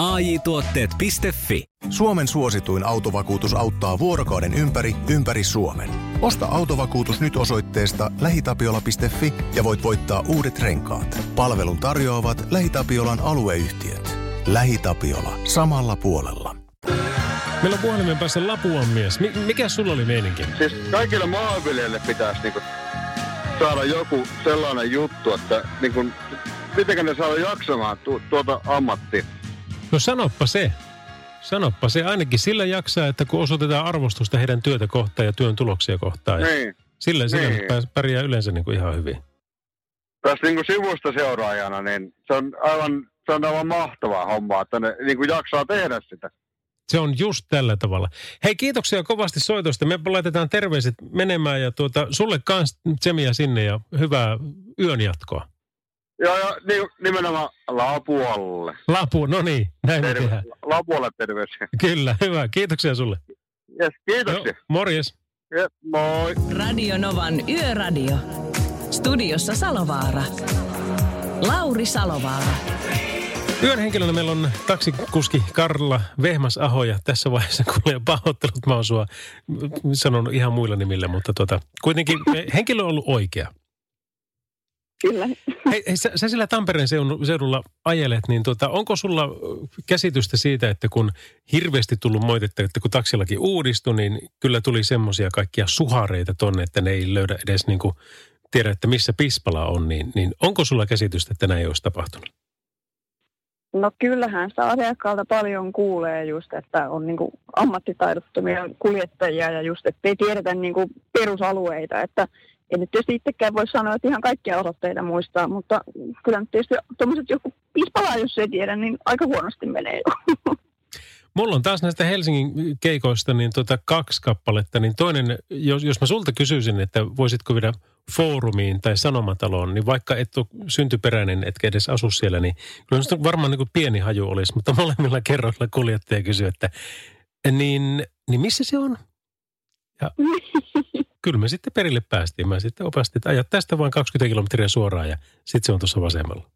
AJ-tuotteet.fi Suomen suosituin autovakuutus auttaa vuorokauden ympäri, ympäri Suomen. Osta autovakuutus nyt osoitteesta lähitapiola.fi ja voit voittaa uudet renkaat. Palvelun tarjoavat LähiTapiolan alueyhtiöt. LähiTapiola. Samalla puolella. Meillä on puhelimen päässä Lapuan mies. Mikä sulla oli meininki? Siis kaikille maanviljelijöille pitäisi niinku saada joku sellainen juttu, että niinku, miten ne saada jaksamaan tu- tuota ammattia. No sanoppa se. Sanoppa se. Ainakin sillä jaksaa, että kun osoitetaan arvostusta heidän työtä kohtaan ja työn tuloksia kohtaan. Niin. Sillä, niin. sillä pärjää yleensä niin kuin ihan hyvin. Tässä niin kuin sivusta seuraajana, niin se on aivan, se on aivan mahtavaa hommaa, että ne niin kuin jaksaa tehdä sitä. Se on just tällä tavalla. Hei, kiitoksia kovasti soitosta. Me laitetaan terveiset menemään ja tuota, sulle kans tsemiä sinne ja hyvää yön jatkoa. Joo, joo, ni- nimenomaan Lapualle. Lapu, no niin, näin me Terve, tehdään. Lapualle terveisiä. Kyllä, hyvä. Kiitoksia sulle. Yes, kiitoksia. morjes. Yes, moi. Radio Novan Yöradio. Studiossa Salovaara. Lauri Salovaara. Yön henkilönä meillä on taksikuski Karla Vehmas Aho ja tässä vaiheessa kuulee pahoittelut. Mä oon sua sanonut ihan muilla nimillä, mutta tota, kuitenkin henkilö on ollut oikea. Kyllä. Hei, hei sä, sä sillä Tampereen seudulla ajelet, niin tota, onko sulla käsitystä siitä, että kun hirveästi tullut moitetta, että kun taksilaki uudistui, niin kyllä tuli semmoisia kaikkia suhareita tonne, että ne ei löydä edes niin kuin, tiedä, että missä pispala on, niin, niin onko sulla käsitystä, että näin olisi tapahtunut? No kyllähän sitä asiakkaalta paljon kuulee just, että on niin ammattitaidottomia kuljettajia ja just, että ei tiedetä niin perusalueita, että en nyt tietysti itsekään voi sanoa, että ihan kaikkia osoitteita muistaa, mutta kyllä nyt tietysti tuommoiset joku pispalaa, jos ei tiedä, niin aika huonosti menee jo. Mulla on taas näistä Helsingin keikoista niin tota kaksi kappaletta, niin toinen, jos, jos mä sulta kysyisin, että voisitko viedä foorumiin tai sanomataloon, niin vaikka et ole syntyperäinen, etkä edes asu siellä, niin kyllä varmaan niin kuin pieni haju olisi, mutta molemmilla kerroilla kuljettaja kysyy, että niin, niin missä se on? Ja kyllä me sitten perille päästiin. Mä sitten opastin, että ajat tästä vain 20 kilometriä suoraan ja sitten se on tuossa vasemmalla.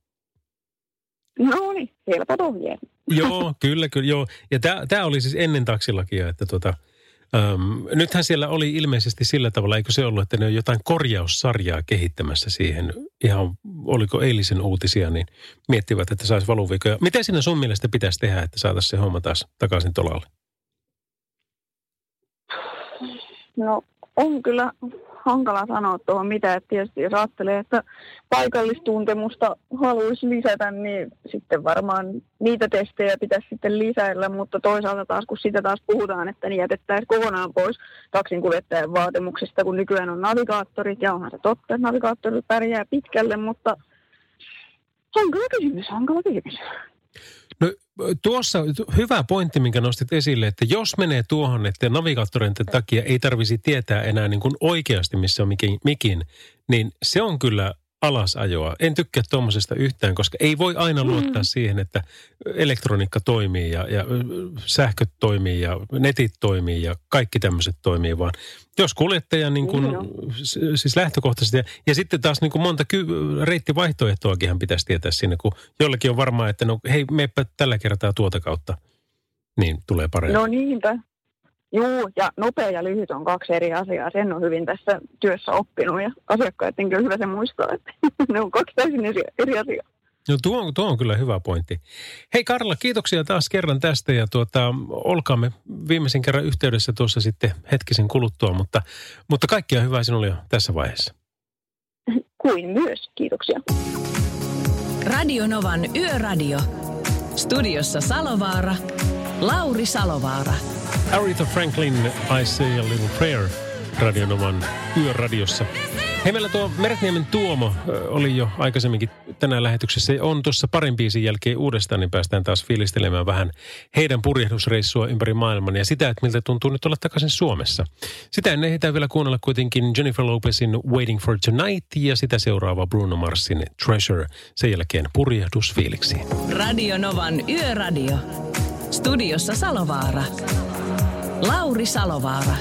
no niin, helpot ohjeet. Joo, kyllä, kyllä, joo. Ja tämä oli siis ennen taksilakia, että tota, äm, nythän siellä oli ilmeisesti sillä tavalla, eikö se ollut, että ne on jotain korjaussarjaa kehittämässä siihen, ihan oliko eilisen uutisia, niin miettivät, että saisi valuvikoja. Miten sinä sun mielestä pitäisi tehdä, että saataisiin se homma taas takaisin tolalle? No on kyllä hankala sanoa tuohon mitä, että tietysti jos ajattelee, että paikallistuntemusta haluaisi lisätä, niin sitten varmaan niitä testejä pitäisi sitten lisäillä, mutta toisaalta taas kun sitä taas puhutaan, että niin jätettäisiin kokonaan pois taksinkuljettajan vaatimuksista, kun nykyään on navigaattorit, ja onhan se totta, että navigaattorit pärjää pitkälle, mutta hankala kysymys, hankala kysymys. No tuossa hyvä pointti, minkä nostit esille, että jos menee tuohon, että navigaattoreiden takia ei tarvisi tietää enää niin kuin oikeasti, missä on mikin, mikin, niin se on kyllä alasajoa. En tykkää tuommoisesta yhtään, koska ei voi aina luottaa siihen, että elektroniikka toimii ja, ja sähköt toimii ja netit toimii ja kaikki tämmöiset toimii, vaan jos kuljettaja niin kuin, s- siis lähtökohtaisesti ja, ja sitten taas niin kuin monta ky- reittivaihtoehtoakin pitäisi tietää sinne, kun jollakin on varmaa, että no hei, meepä tällä kertaa tuota kautta, niin tulee paremmin. No niinpä. Juu, ja nopea ja lyhyt on kaksi eri asiaa. Sen on hyvin tässä työssä oppinut ja asiakkaiden kyllä hyvä se muistaa, että ne on kaksi täysin eri, eri asiaa. No tuo, on- tuo on kyllä hyvä pointti. Hei Karla, kiitoksia taas kerran tästä ja tuota, olkaamme viimeisen kerran yhteydessä tuossa sitten hetkisen kuluttua, mutta, mutta kaikkia hyvää sinulle jo tässä vaiheessa. Kuin myös. Kiitoksia. Radio Novan Yöradio. Studiossa Salovaara. Lauri Salovaara. Aretha Franklin, I Say a Little Prayer, Radionovan yöradiossa. Hei, meillä tuo Meretniemen Tuomo oli jo aikaisemminkin tänään lähetyksessä. On tuossa parin biisin jälkeen uudestaan, niin päästään taas fiilistelemään vähän heidän purjehdusreissua ympäri maailman ja sitä, että miltä tuntuu nyt olla takaisin Suomessa. Sitä ennen ehditään vielä kuunnella kuitenkin Jennifer Lopezin Waiting for Tonight ja sitä seuraava Bruno Marsin Treasure. Sen jälkeen purjehdusfiiliksiin. Radio Novan Yöradio. Studiossa Salovaara. Lauri Salovaara.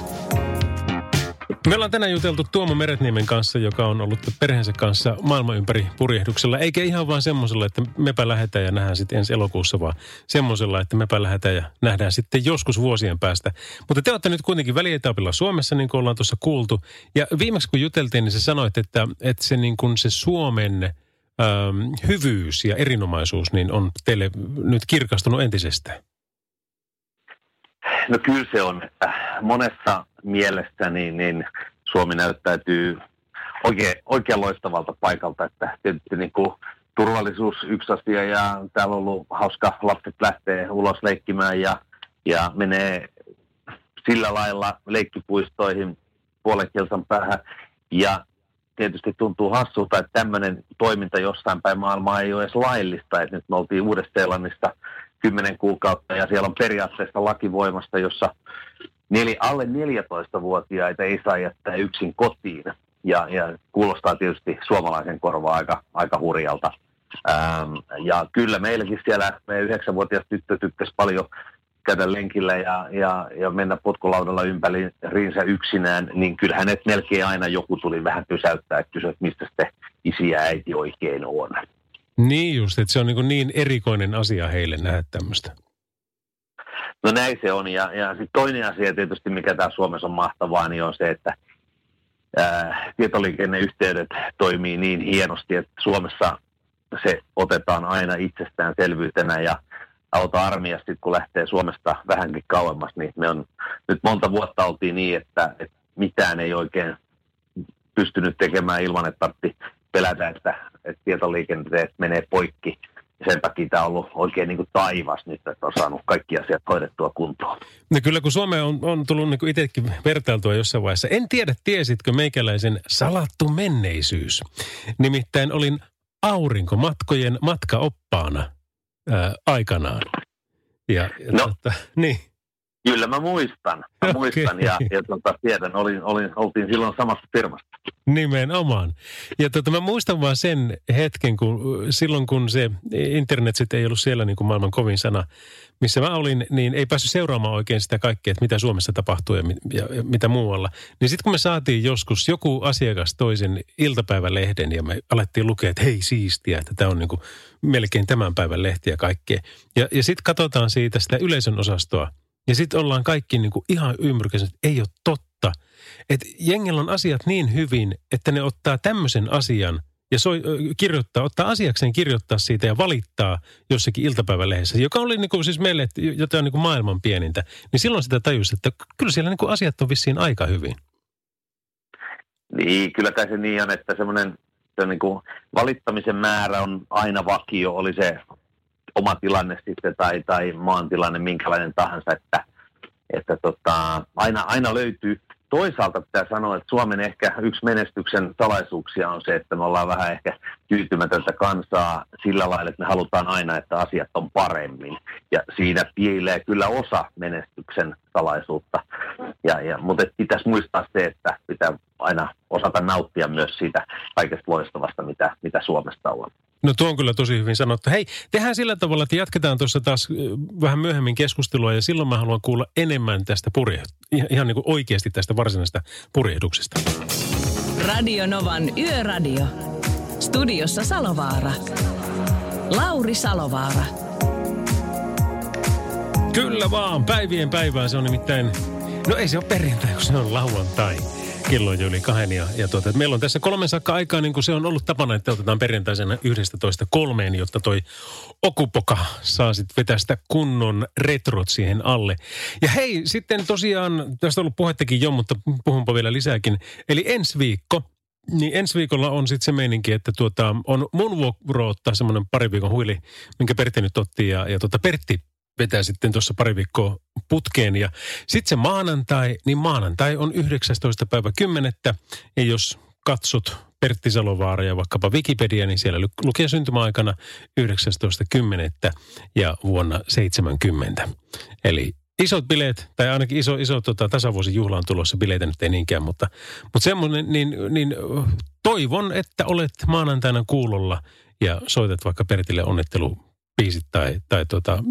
Me ollaan tänään juteltu Tuomo Meretniemen kanssa, joka on ollut perheensä kanssa maailman ympäri purjehduksella. Eikä ihan vaan semmoisella, että mepä lähdetään ja nähdään sitten ensi elokuussa, vaan semmoisella, että mepä lähdetään ja nähdään sitten joskus vuosien päästä. Mutta te olette nyt kuitenkin välietapilla Suomessa, niin kuin ollaan tuossa kuultu. Ja viimeksi kun juteltiin, niin sä sanoit, että, että se, niin kuin se Suomen ähm, hyvyys ja erinomaisuus niin on teille nyt kirkastunut entisestään. No kyllä se on, että monessa mielessä niin, niin Suomi näyttäytyy oikein, oikein loistavalta paikalta, että tietysti niin kuin turvallisuus yksi asia ja täällä on ollut hauska lapset lähtee ulos leikkimään ja, ja menee sillä lailla leikkipuistoihin puolen kilsan päähän. Ja tietysti tuntuu hassulta, että tämmöinen toiminta jossain päin maailmaa ei ole edes laillista, että nyt me oltiin Uudesta-Seelannista 10 kuukautta ja siellä on periaatteessa lakivoimasta, jossa neli, alle 14-vuotiaita ei saa jättää yksin kotiin. Ja, ja kuulostaa tietysti suomalaisen korvaa aika, aika hurjalta. Ähm, ja kyllä meilläkin siellä meidän yhdeksänvuotias tyttö tykkäsi paljon käydä lenkillä ja, ja, ja mennä potkulaudalla ympäri riinsä yksinään, niin kyllä hänet melkein aina joku tuli vähän pysäyttää että kysyä, että mistä se isi ja äiti oikein on. Niin just, että se on niin, niin erikoinen asia heille nähdä tämmöistä. No näin se on. Ja, ja sitten toinen asia tietysti, mikä täällä Suomessa on mahtavaa, niin on se, että ää, tietoliikenneyhteydet toimii niin hienosti, että Suomessa se otetaan aina itsestäänselvyytenä ja auta armiasta, kun lähtee Suomesta vähänkin kauemmas, niin me on nyt monta vuotta oltiin niin, että, että mitään ei oikein pystynyt tekemään ilman, että tarvitsi pelätä, että, että tietoliikenteet menee poikki. Sen takia tämä on ollut oikein niin kuin taivas nyt, että on saanut kaikki asiat hoidettua kuntoon. No kyllä, kun Suomeen on, on tullut niin itsekin vertailtua jossain vaiheessa. En tiedä, tiesitkö meikäläisen salattu menneisyys. Nimittäin olin aurinkomatkojen matkaoppaana ää, aikanaan. Ja, ja No. tota, niin. Kyllä mä muistan. Mä muistan ja, ja tota, tiedän, olin, olin, oltiin silloin samassa firmassa. Nimenomaan. Ja tota, mä muistan vaan sen hetken, kun silloin kun se internet sitten ei ollut siellä niin kuin maailman kovin sana, missä mä olin, niin ei päässyt seuraamaan oikein sitä kaikkea, että mitä Suomessa tapahtuu ja, ja, ja mitä muualla. Niin sitten kun me saatiin joskus joku asiakas toisen iltapäivälehden ja me alettiin lukea, että hei siistiä, että tämä on niin kuin melkein tämän päivän lehtiä kaikkea. Ja, ja sitten katsotaan siitä sitä yleisön osastoa. Ja sitten ollaan kaikki niin kuin ihan ymmärrykäiset, että ei ole totta. Että jengellä on asiat niin hyvin, että ne ottaa tämmöisen asian ja soi, kirjoittaa, ottaa asiakseen kirjoittaa siitä ja valittaa jossakin iltapäivälehdessä, joka oli niin kuin siis meille jotain niin kuin maailman pienintä. Niin silloin sitä tajusi, että kyllä siellä niin kuin asiat on vissiin aika hyvin. Niin, kyllä kai se niin on, että semmoinen se niin valittamisen määrä on aina vakio, oli se oma tilanne sitten tai, tai maan tilanne minkälainen tahansa, että, että tota, aina, aina löytyy. Toisaalta pitää sanoa, että Suomen ehkä yksi menestyksen salaisuuksia on se, että me ollaan vähän ehkä tyytymätöntä kansaa sillä lailla, että me halutaan aina, että asiat on paremmin. Ja siinä piilee kyllä osa menestyksen salaisuutta. Ja, ja, mutta pitäisi muistaa se, että pitää aina osata nauttia myös siitä kaikesta loistavasta, mitä, mitä Suomesta on. No tuo on kyllä tosi hyvin sanottu. Hei, tehdään sillä tavalla, että jatketaan tuossa taas vähän myöhemmin keskustelua ja silloin mä haluan kuulla enemmän tästä purje, ihan, ihan niin kuin oikeasti tästä varsinaisesta purjehduksesta. Radio Novan Yöradio. Studiossa Salovaara. Lauri Salovaara. Kyllä vaan, päivien päivää se on nimittäin, no ei se ole perjantai, kun se on lauantai. Kello on jo yli kahden ja, ja tuota, meillä on tässä kolmen saakka aikaa, niin kuin se on ollut tapana, että otetaan perjantaisena 11 kolmeen, jotta toi Okupoka saa sitten vetää sitä kunnon retrot siihen alle. Ja hei, sitten tosiaan, tästä on ollut puhettakin jo, mutta puhunpa vielä lisääkin. Eli ensi viikko, niin ensi viikolla on sitten se meininki, että tuota, on mun vuoro ottaa semmoinen pari viikon huili, minkä Pertti nyt otti. Ja, ja tuota, Pertti vetää sitten tuossa pari viikkoa putkeen. Ja sitten se maanantai, niin maanantai on 19. päivä 10. Ja jos katsot Pertti Salovaara ja vaikkapa Wikipedia, niin siellä lu- lukee syntymäaikana 19.10. ja vuonna 70. Eli isot bileet, tai ainakin iso, iso tota, tasavuosijuhla on tulossa, bileitä nyt ei niinkään, mutta, mutta semmoinen, niin, niin toivon, että olet maanantaina kuulolla ja soitat vaikka Pertille onnittelubiisit tai, tai tota,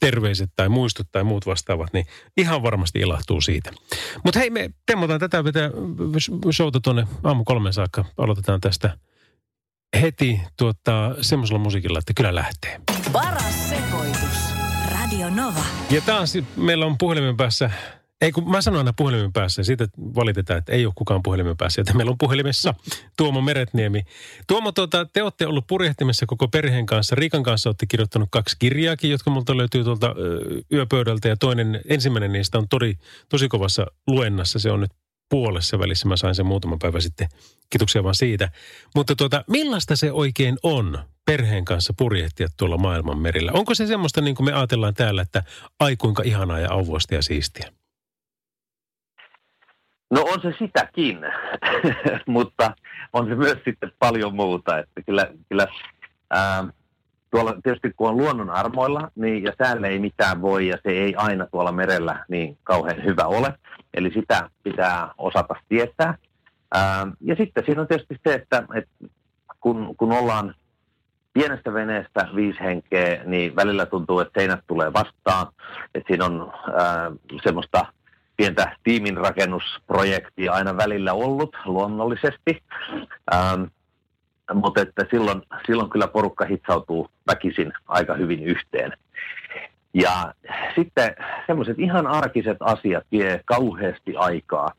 terveiset tai muistot tai muut vastaavat, niin ihan varmasti ilahtuu siitä. Mutta hei, me temmotaan tätä vetää showta tuonne aamu kolmen saakka. Aloitetaan tästä heti tuota, semmoisella musiikilla, että kyllä lähtee. Paras sekoitus. Radio Nova. Ja taas meillä on puhelimen päässä, ei kun mä sanon aina puhelimen päässä, ja siitä valitetaan, että ei ole kukaan puhelimen päässä, että meillä on puhelimessa Tuomo Meretniemi. Tuomo, tuota, te olette ollut purjehtimessa koko perheen kanssa. Riikan kanssa olette kirjoittanut kaksi kirjaakin, jotka multa löytyy tuolta yöpöydältä, ja toinen, ensimmäinen niistä on tori, tosi kovassa luennassa. Se on nyt puolessa välissä, mä sain sen muutama päivä sitten. Kiitoksia vaan siitä. Mutta tuota, millaista se oikein on perheen kanssa purjehtia tuolla maailman merillä? Onko se semmoista, niin kuin me ajatellaan täällä, että ai kuinka ihanaa ja auvoista ja siistiä? No on se sitäkin, mutta on se myös sitten paljon muuta. Että kyllä, kyllä ää, tuolla tietysti kun on luonnon armoilla, niin ja säälle ei mitään voi ja se ei aina tuolla merellä niin kauhean hyvä ole. Eli sitä pitää osata tietää. Ää, ja sitten siinä on tietysti se, että, että kun, kun ollaan pienestä veneestä viisi henkeä, niin välillä tuntuu, että seinät tulee vastaan. Että siinä on ää, semmoista pientä tiiminrakennusprojektia aina välillä ollut luonnollisesti. Ähm, mutta että silloin, silloin kyllä porukka hitsautuu väkisin aika hyvin yhteen. Ja sitten semmoiset ihan arkiset asiat vie kauheasti aikaa.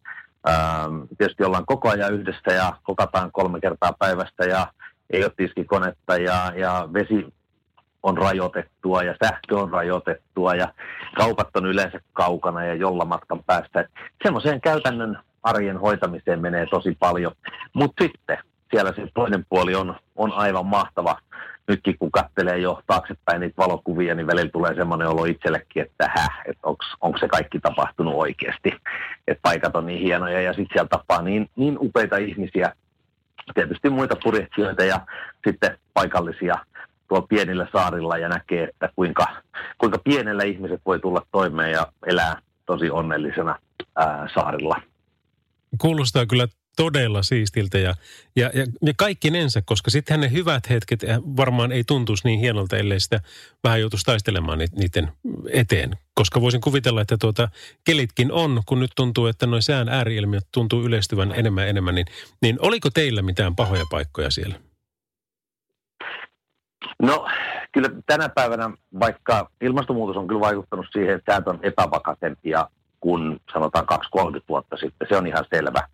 Ähm, tietysti ollaan koko ajan yhdessä ja kokataan kolme kertaa päivästä ja ei ole tiskikonetta ja, ja vesi on rajoitettua ja sähkö on rajoitettua ja kaupat on yleensä kaukana ja jolla matkan päästä. Semmoiseen käytännön arjen hoitamiseen menee tosi paljon. Mutta sitten siellä se toinen puoli on, on aivan mahtava. Nytkin kun katselee jo taaksepäin niitä valokuvia, niin välillä tulee semmoinen olo itsellekin, että häh, että onko se kaikki tapahtunut oikeasti. Että paikat on niin hienoja ja sitten siellä tapaa niin, niin upeita ihmisiä, tietysti muita purjehtijoita ja sitten paikallisia tuolla pienillä saarilla ja näkee, että kuinka, kuinka pienellä ihmiset voi tulla toimeen ja elää tosi onnellisena ää, saarilla. Kuulostaa kyllä todella siistiltä ja, ja, ja, ja kaikkinensa, koska sitten ne hyvät hetket varmaan ei tuntuisi niin hienolta, ellei sitä vähän joutuisi taistelemaan niiden eteen. Koska voisin kuvitella, että tuota, kelitkin on, kun nyt tuntuu, että noin sään ääriilmiöt tuntuu yleistyvän enemmän ja enemmän, niin, niin oliko teillä mitään pahoja paikkoja siellä? No kyllä tänä päivänä, vaikka ilmastonmuutos on kyllä vaikuttanut siihen, että säät on epävakaisempia kuin sanotaan 2-30 vuotta sitten, se on ihan selvä.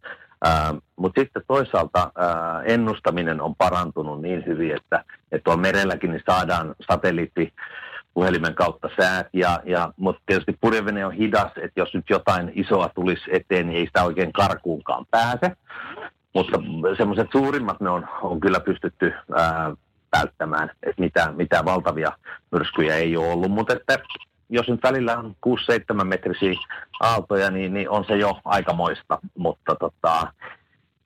Mutta sitten toisaalta uh, ennustaminen on parantunut niin hyvin, että, että tuolla merelläkin niin saadaan satelliitti puhelimen kautta säät, ja, ja, mutta tietysti purjevene on hidas, että jos nyt jotain isoa tulisi eteen, niin ei sitä oikein karkuunkaan pääse. Mutta semmoiset suurimmat ne on, on kyllä pystytty ää, välttämään, että mitään, mitään valtavia myrskyjä ei ole ollut, mutta että jos nyt välillä on 6-7 metrisiä aaltoja, niin, niin on se jo aikamoista, mutta tota,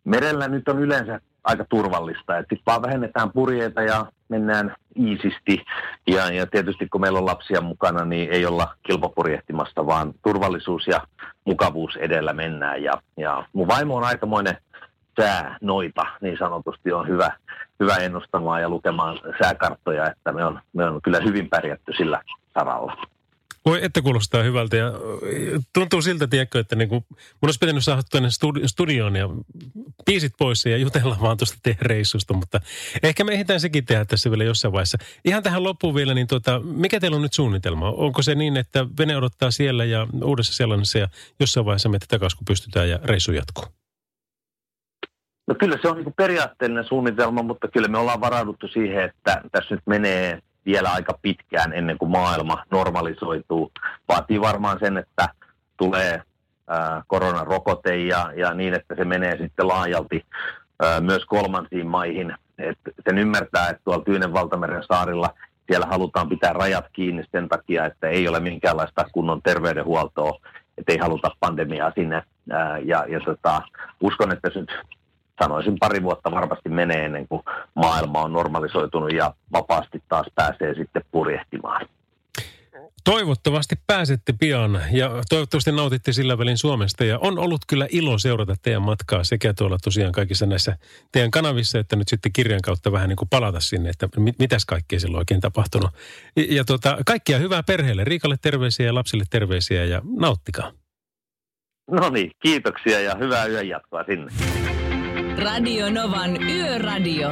merellä nyt on yleensä aika turvallista, että vaan vähennetään purjeita ja mennään iisisti. Ja, ja tietysti kun meillä on lapsia mukana, niin ei olla kilpapurjehtimasta, vaan turvallisuus ja mukavuus edellä mennään. Ja, ja mun vaimo on aikamoinen sää noita, niin sanotusti on hyvä, hyvä ennustamaan ja lukemaan sääkarttoja, että me on, me on kyllä hyvin pärjätty sillä saralla. Voi, että kuulostaa hyvältä ja tuntuu siltä, tiedätkö, että niin kuin, mun olisi pitänyt saada tänne studioon ja biisit pois ja jutella vaan tuosta reissusta, mutta ehkä me ehditään sekin tehdä tässä vielä jossain vaiheessa. Ihan tähän loppuun vielä, niin tuota, mikä teillä on nyt suunnitelma? Onko se niin, että vene odottaa siellä ja uudessa sellaisessa ja jossain vaiheessa menette takaisin, kun pystytään ja reissu jatkuu? No kyllä se on niin periaatteellinen suunnitelma, mutta kyllä me ollaan varauduttu siihen, että tässä nyt menee vielä aika pitkään ennen kuin maailma normalisoituu. Vaatii varmaan sen, että tulee ää, koronarokote ja, ja niin, että se menee sitten laajalti ää, myös kolmansiin maihin. Et sen ymmärtää, että tuolla Tyynen valtameren saarilla siellä halutaan pitää rajat kiinni sen takia, että ei ole minkäänlaista kunnon terveydenhuoltoa, että ei haluta pandemiaa sinne. Ää, ja ja tota, uskon, että se nyt sanoisin pari vuotta varmasti menee ennen kuin maailma on normalisoitunut ja vapaasti taas pääsee sitten purjehtimaan. Toivottavasti pääsette pian ja toivottavasti nautitte sillä välin Suomesta. Ja on ollut kyllä ilo seurata teidän matkaa sekä tuolla tosiaan kaikissa näissä teidän kanavissa, että nyt sitten kirjan kautta vähän niin kuin palata sinne, että mit, mitäs kaikkea silloin oikein tapahtunut. Ja, ja tota, kaikkia hyvää perheelle, Riikalle terveisiä ja lapsille terveisiä ja nauttikaa. No niin, kiitoksia ja hyvää yön jatkoa sinne. Radio Novan Yöradio.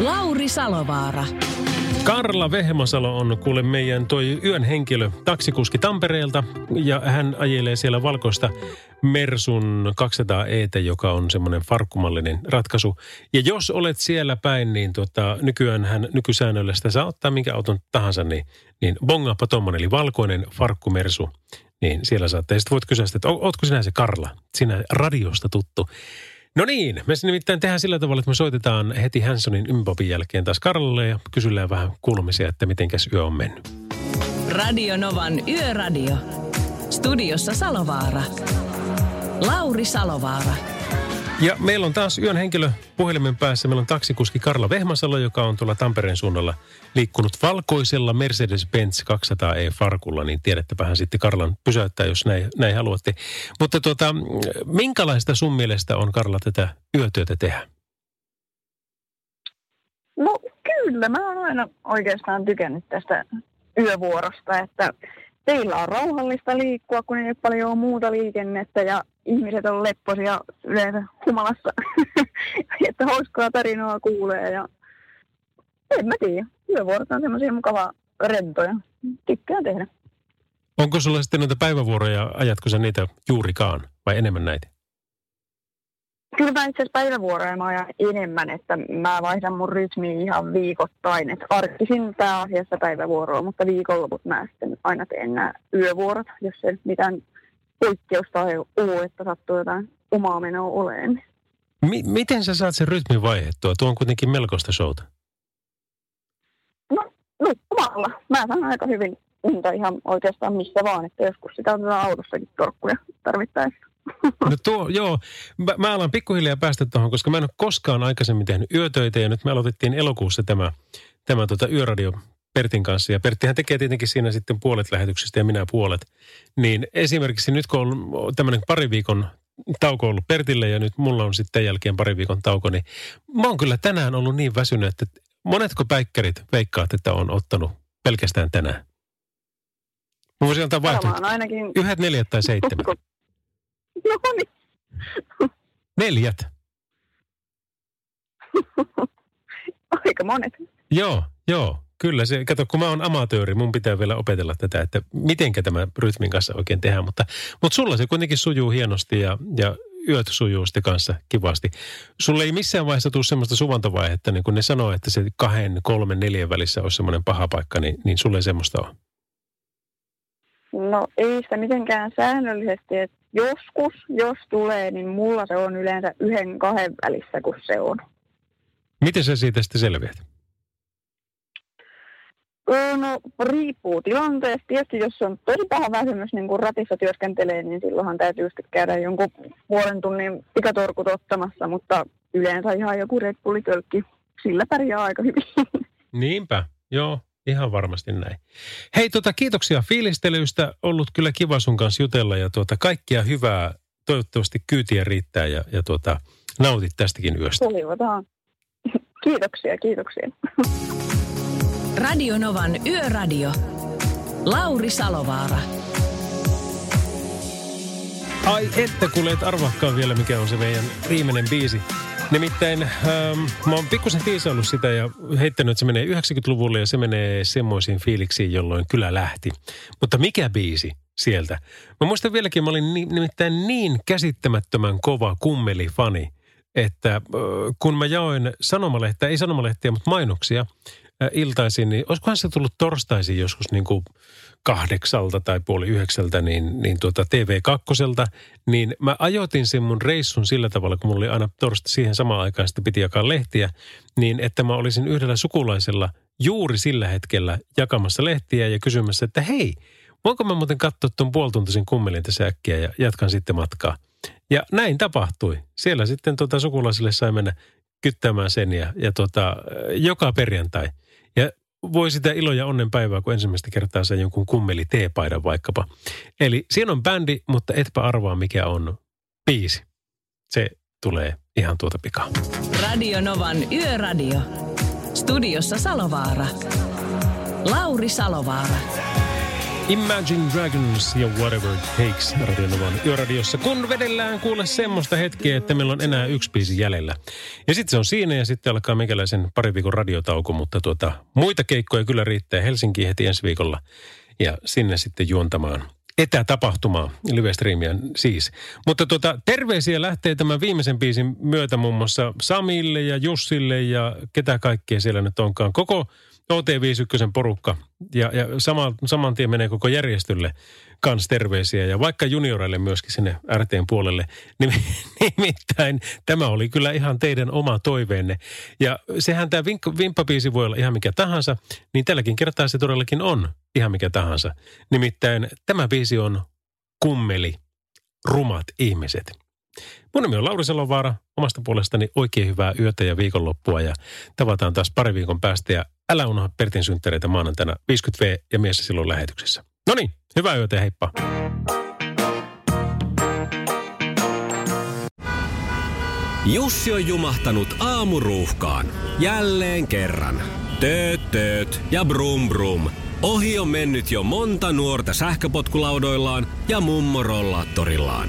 Lauri Salovaara. Karla Vehmasalo on kuule meidän toi yön henkilö taksikuski Tampereelta ja hän ajelee siellä valkoista Mersun 200 ET, joka on semmoinen farkkumallinen ratkaisu. Ja jos olet siellä päin, niin tota, nykyään hän nykysäännöllä sitä saa ottaa minkä auton tahansa, niin, niin bongaappa tuommoinen, eli valkoinen farkkumersu. Niin siellä saatte. Ja sitten voit kysyä, että ootko sinä se Karla? Sinä radiosta tuttu. No niin, me nimittäin tehdään sillä tavalla, että me soitetaan heti Hansonin ympopin jälkeen taas Karlalle ja kysellään vähän kuulumisia, että mitenkäs yö on mennyt. Radio Novan Yöradio. Studiossa Salovaara. Lauri Salovaara. Ja meillä on taas yön henkilö puhelimen päässä. Meillä on taksikuski Karla Vehmasalo, joka on tuolla Tampereen suunnalla liikkunut valkoisella Mercedes-Benz 200e Farkulla. Niin tiedättepähän sitten Karlan pysäyttää, jos näin, näin haluatte. Mutta tuota, minkälaista sun mielestä on Karla tätä yötyötä tehdä? No kyllä, mä oon aina oikeastaan tykännyt tästä yövuorosta, että teillä on rauhallista liikkua, kun ei ole paljon muuta liikennettä ja ihmiset on lepposia yleensä humalassa, että hauskaa tarinaa kuulee ja en mä tiedä. Yövuorot on semmoisia mukavaa rentoja. Tykkään tehdä. Onko sulla sitten noita päivävuoroja, ajatko sä niitä juurikaan vai enemmän näitä? Kyllä mä itse asiassa päivävuoroja mä ajan enemmän, että mä vaihdan mun rytmiä ihan viikoittain. Että arkisin pääasiassa päivävuoroa, mutta viikonloput mä sitten aina teen nämä yövuorot, jos ei mitään poikkeusta ei ole, että sattuu jotain omaa menoa oleen. Mi- miten sä saat sen rytmin vaihettua? Tuo on kuitenkin melkoista showta. No, nukkumalla. Mä saan aika hyvin unta ihan oikeastaan missä vaan, että joskus sitä otetaan autossakin torkkuja tarvittaessa. No tuo, joo. Mä, mä alan pikkuhiljaa päästä tuohon, koska mä en ole koskaan aikaisemmin tehnyt yötöitä ja nyt me aloitettiin elokuussa tämä, tämä tota yöradio Pertin kanssa. Ja Perttihän tekee tietenkin siinä sitten puolet lähetyksistä ja minä puolet. Niin esimerkiksi nyt kun on tämmöinen pari viikon tauko ollut Pertille ja nyt mulla on sitten jälkeen pari viikon tauko, niin mä oon kyllä tänään ollut niin väsynyt, että monetko päikkärit veikkaat, että on ottanut pelkästään tänään? Mä voisin antaa vaihtoehto. ainakin... Yhdet, neljät tai seitsemän. No niin. Neljät. Aika monet. Joo, joo. Kyllä se, kato kun mä oon amatööri, mun pitää vielä opetella tätä, että mitenkä tämä rytmin kanssa oikein tehdään. Mutta, mutta sulla se kuitenkin sujuu hienosti ja, ja yöt sujuu sitten kanssa kivasti. Sulle ei missään vaiheessa tule semmoista suvantovaihetta, niin kun ne sanoo, että se kahden, kolmen, neljän välissä olisi semmoinen paha paikka, niin, niin sulle ei semmoista ole. No ei sitä mitenkään säännöllisesti, että joskus, jos tulee, niin mulla se on yleensä yhden kahden välissä, kun se on. Miten sä siitä sitten selviät? Öö, No riippuu tilanteesta. Tietysti jos on tosi paha väsymys, niin kun ratissa työskentelee, niin silloinhan täytyy sitten käydä jonkun puolen tunnin pikatorkut ottamassa, mutta yleensä ihan joku Red Bullitölkki, sillä pärjää aika hyvin. Niinpä, joo, ihan varmasti näin. Hei, tota, kiitoksia fiilistelyistä. Ollut kyllä kiva sun kanssa jutella ja tuota, kaikkia hyvää. Toivottavasti kyytiä riittää ja, ja tuota, nautit tästäkin yöstä. Toivotaan. Kiitoksia, kiitoksia. Radio Novan Yöradio. Lauri Salovaara. Ai että kuule, et arvaakaan vielä mikä on se meidän viimeinen biisi. Nimittäin ähm, mä oon pikkusen tiisaillut sitä ja heittänyt, että se menee 90-luvulle ja se menee semmoisiin fiiliksiin, jolloin kyllä lähti. Mutta mikä biisi sieltä? Mä muistan vieläkin, mä olin ni, nimittäin niin käsittämättömän kova kummelifani, että äh, kun mä jaoin sanomalehtiä, ei sanomalehtiä, mutta mainoksia iltaisin, niin olisikohan se tullut torstaisin joskus niin kuin kahdeksalta tai puoli yhdeksältä, niin, niin tuota TV2, niin mä ajoitin sen mun reissun sillä tavalla, kun mulla oli aina torsta siihen samaan aikaan, sitten piti jakaa lehtiä, niin että mä olisin yhdellä sukulaisella juuri sillä hetkellä jakamassa lehtiä ja kysymässä, että hei, voinko mä muuten katsoa tuon puolituntisen kummelin tässä äkkiä ja jatkan sitten matkaa. Ja näin tapahtui. Siellä sitten tota sukulaisille sai mennä kyttämään sen ja, ja tota, joka perjantai. Voi sitä ilo ja onnen päivää, kun ensimmäistä kertaa saa jonkun kummeli teepaidan vaikkapa. Eli siinä on bändi, mutta etpä arvaa mikä on biisi. Se tulee ihan tuota pikaa. Radio Novan Yöradio. Studiossa Salovaara. Lauri Salovaara. Imagine Dragons ja Whatever It Takes Radionovan yöradiossa. Kun vedellään kuule semmoista hetkeä, että meillä on enää yksi biisi jäljellä. Ja sitten se on siinä ja sitten alkaa meikäläisen pari viikon radiotauko, mutta tuota, muita keikkoja kyllä riittää Helsinkiin heti ensi viikolla. Ja sinne sitten juontamaan etätapahtumaa, live-streamia siis. Mutta tuota, terveisiä lähtee tämän viimeisen biisin myötä muun muassa Samille ja Jussille ja ketä kaikkea siellä nyt onkaan. Koko OT51 porukka ja, ja sama, saman tien menee koko järjestölle kans terveisiä ja vaikka junioreille myöskin sinne RTn puolelle. Nimittäin tämä oli kyllä ihan teidän oma toiveenne. Ja sehän tämä vink- vimppabiisi voi olla ihan mikä tahansa, niin tälläkin kertaa se todellakin on ihan mikä tahansa. Nimittäin tämä biisi on Kummeli, rumat ihmiset. Mun nimi on Lauri Salovaara. Omasta puolestani oikein hyvää yötä ja viikonloppua ja tavataan taas pari viikon päästä. Ja älä unohda Pertin synttäreitä maanantaina 50V ja mies silloin lähetyksessä. No niin, hyvää yötä ja heippa. Jussi on jumahtanut aamuruuhkaan. Jälleen kerran. Tööt, tööt ja brum brum. Ohi on mennyt jo monta nuorta sähköpotkulaudoillaan ja mummorollaattorillaan.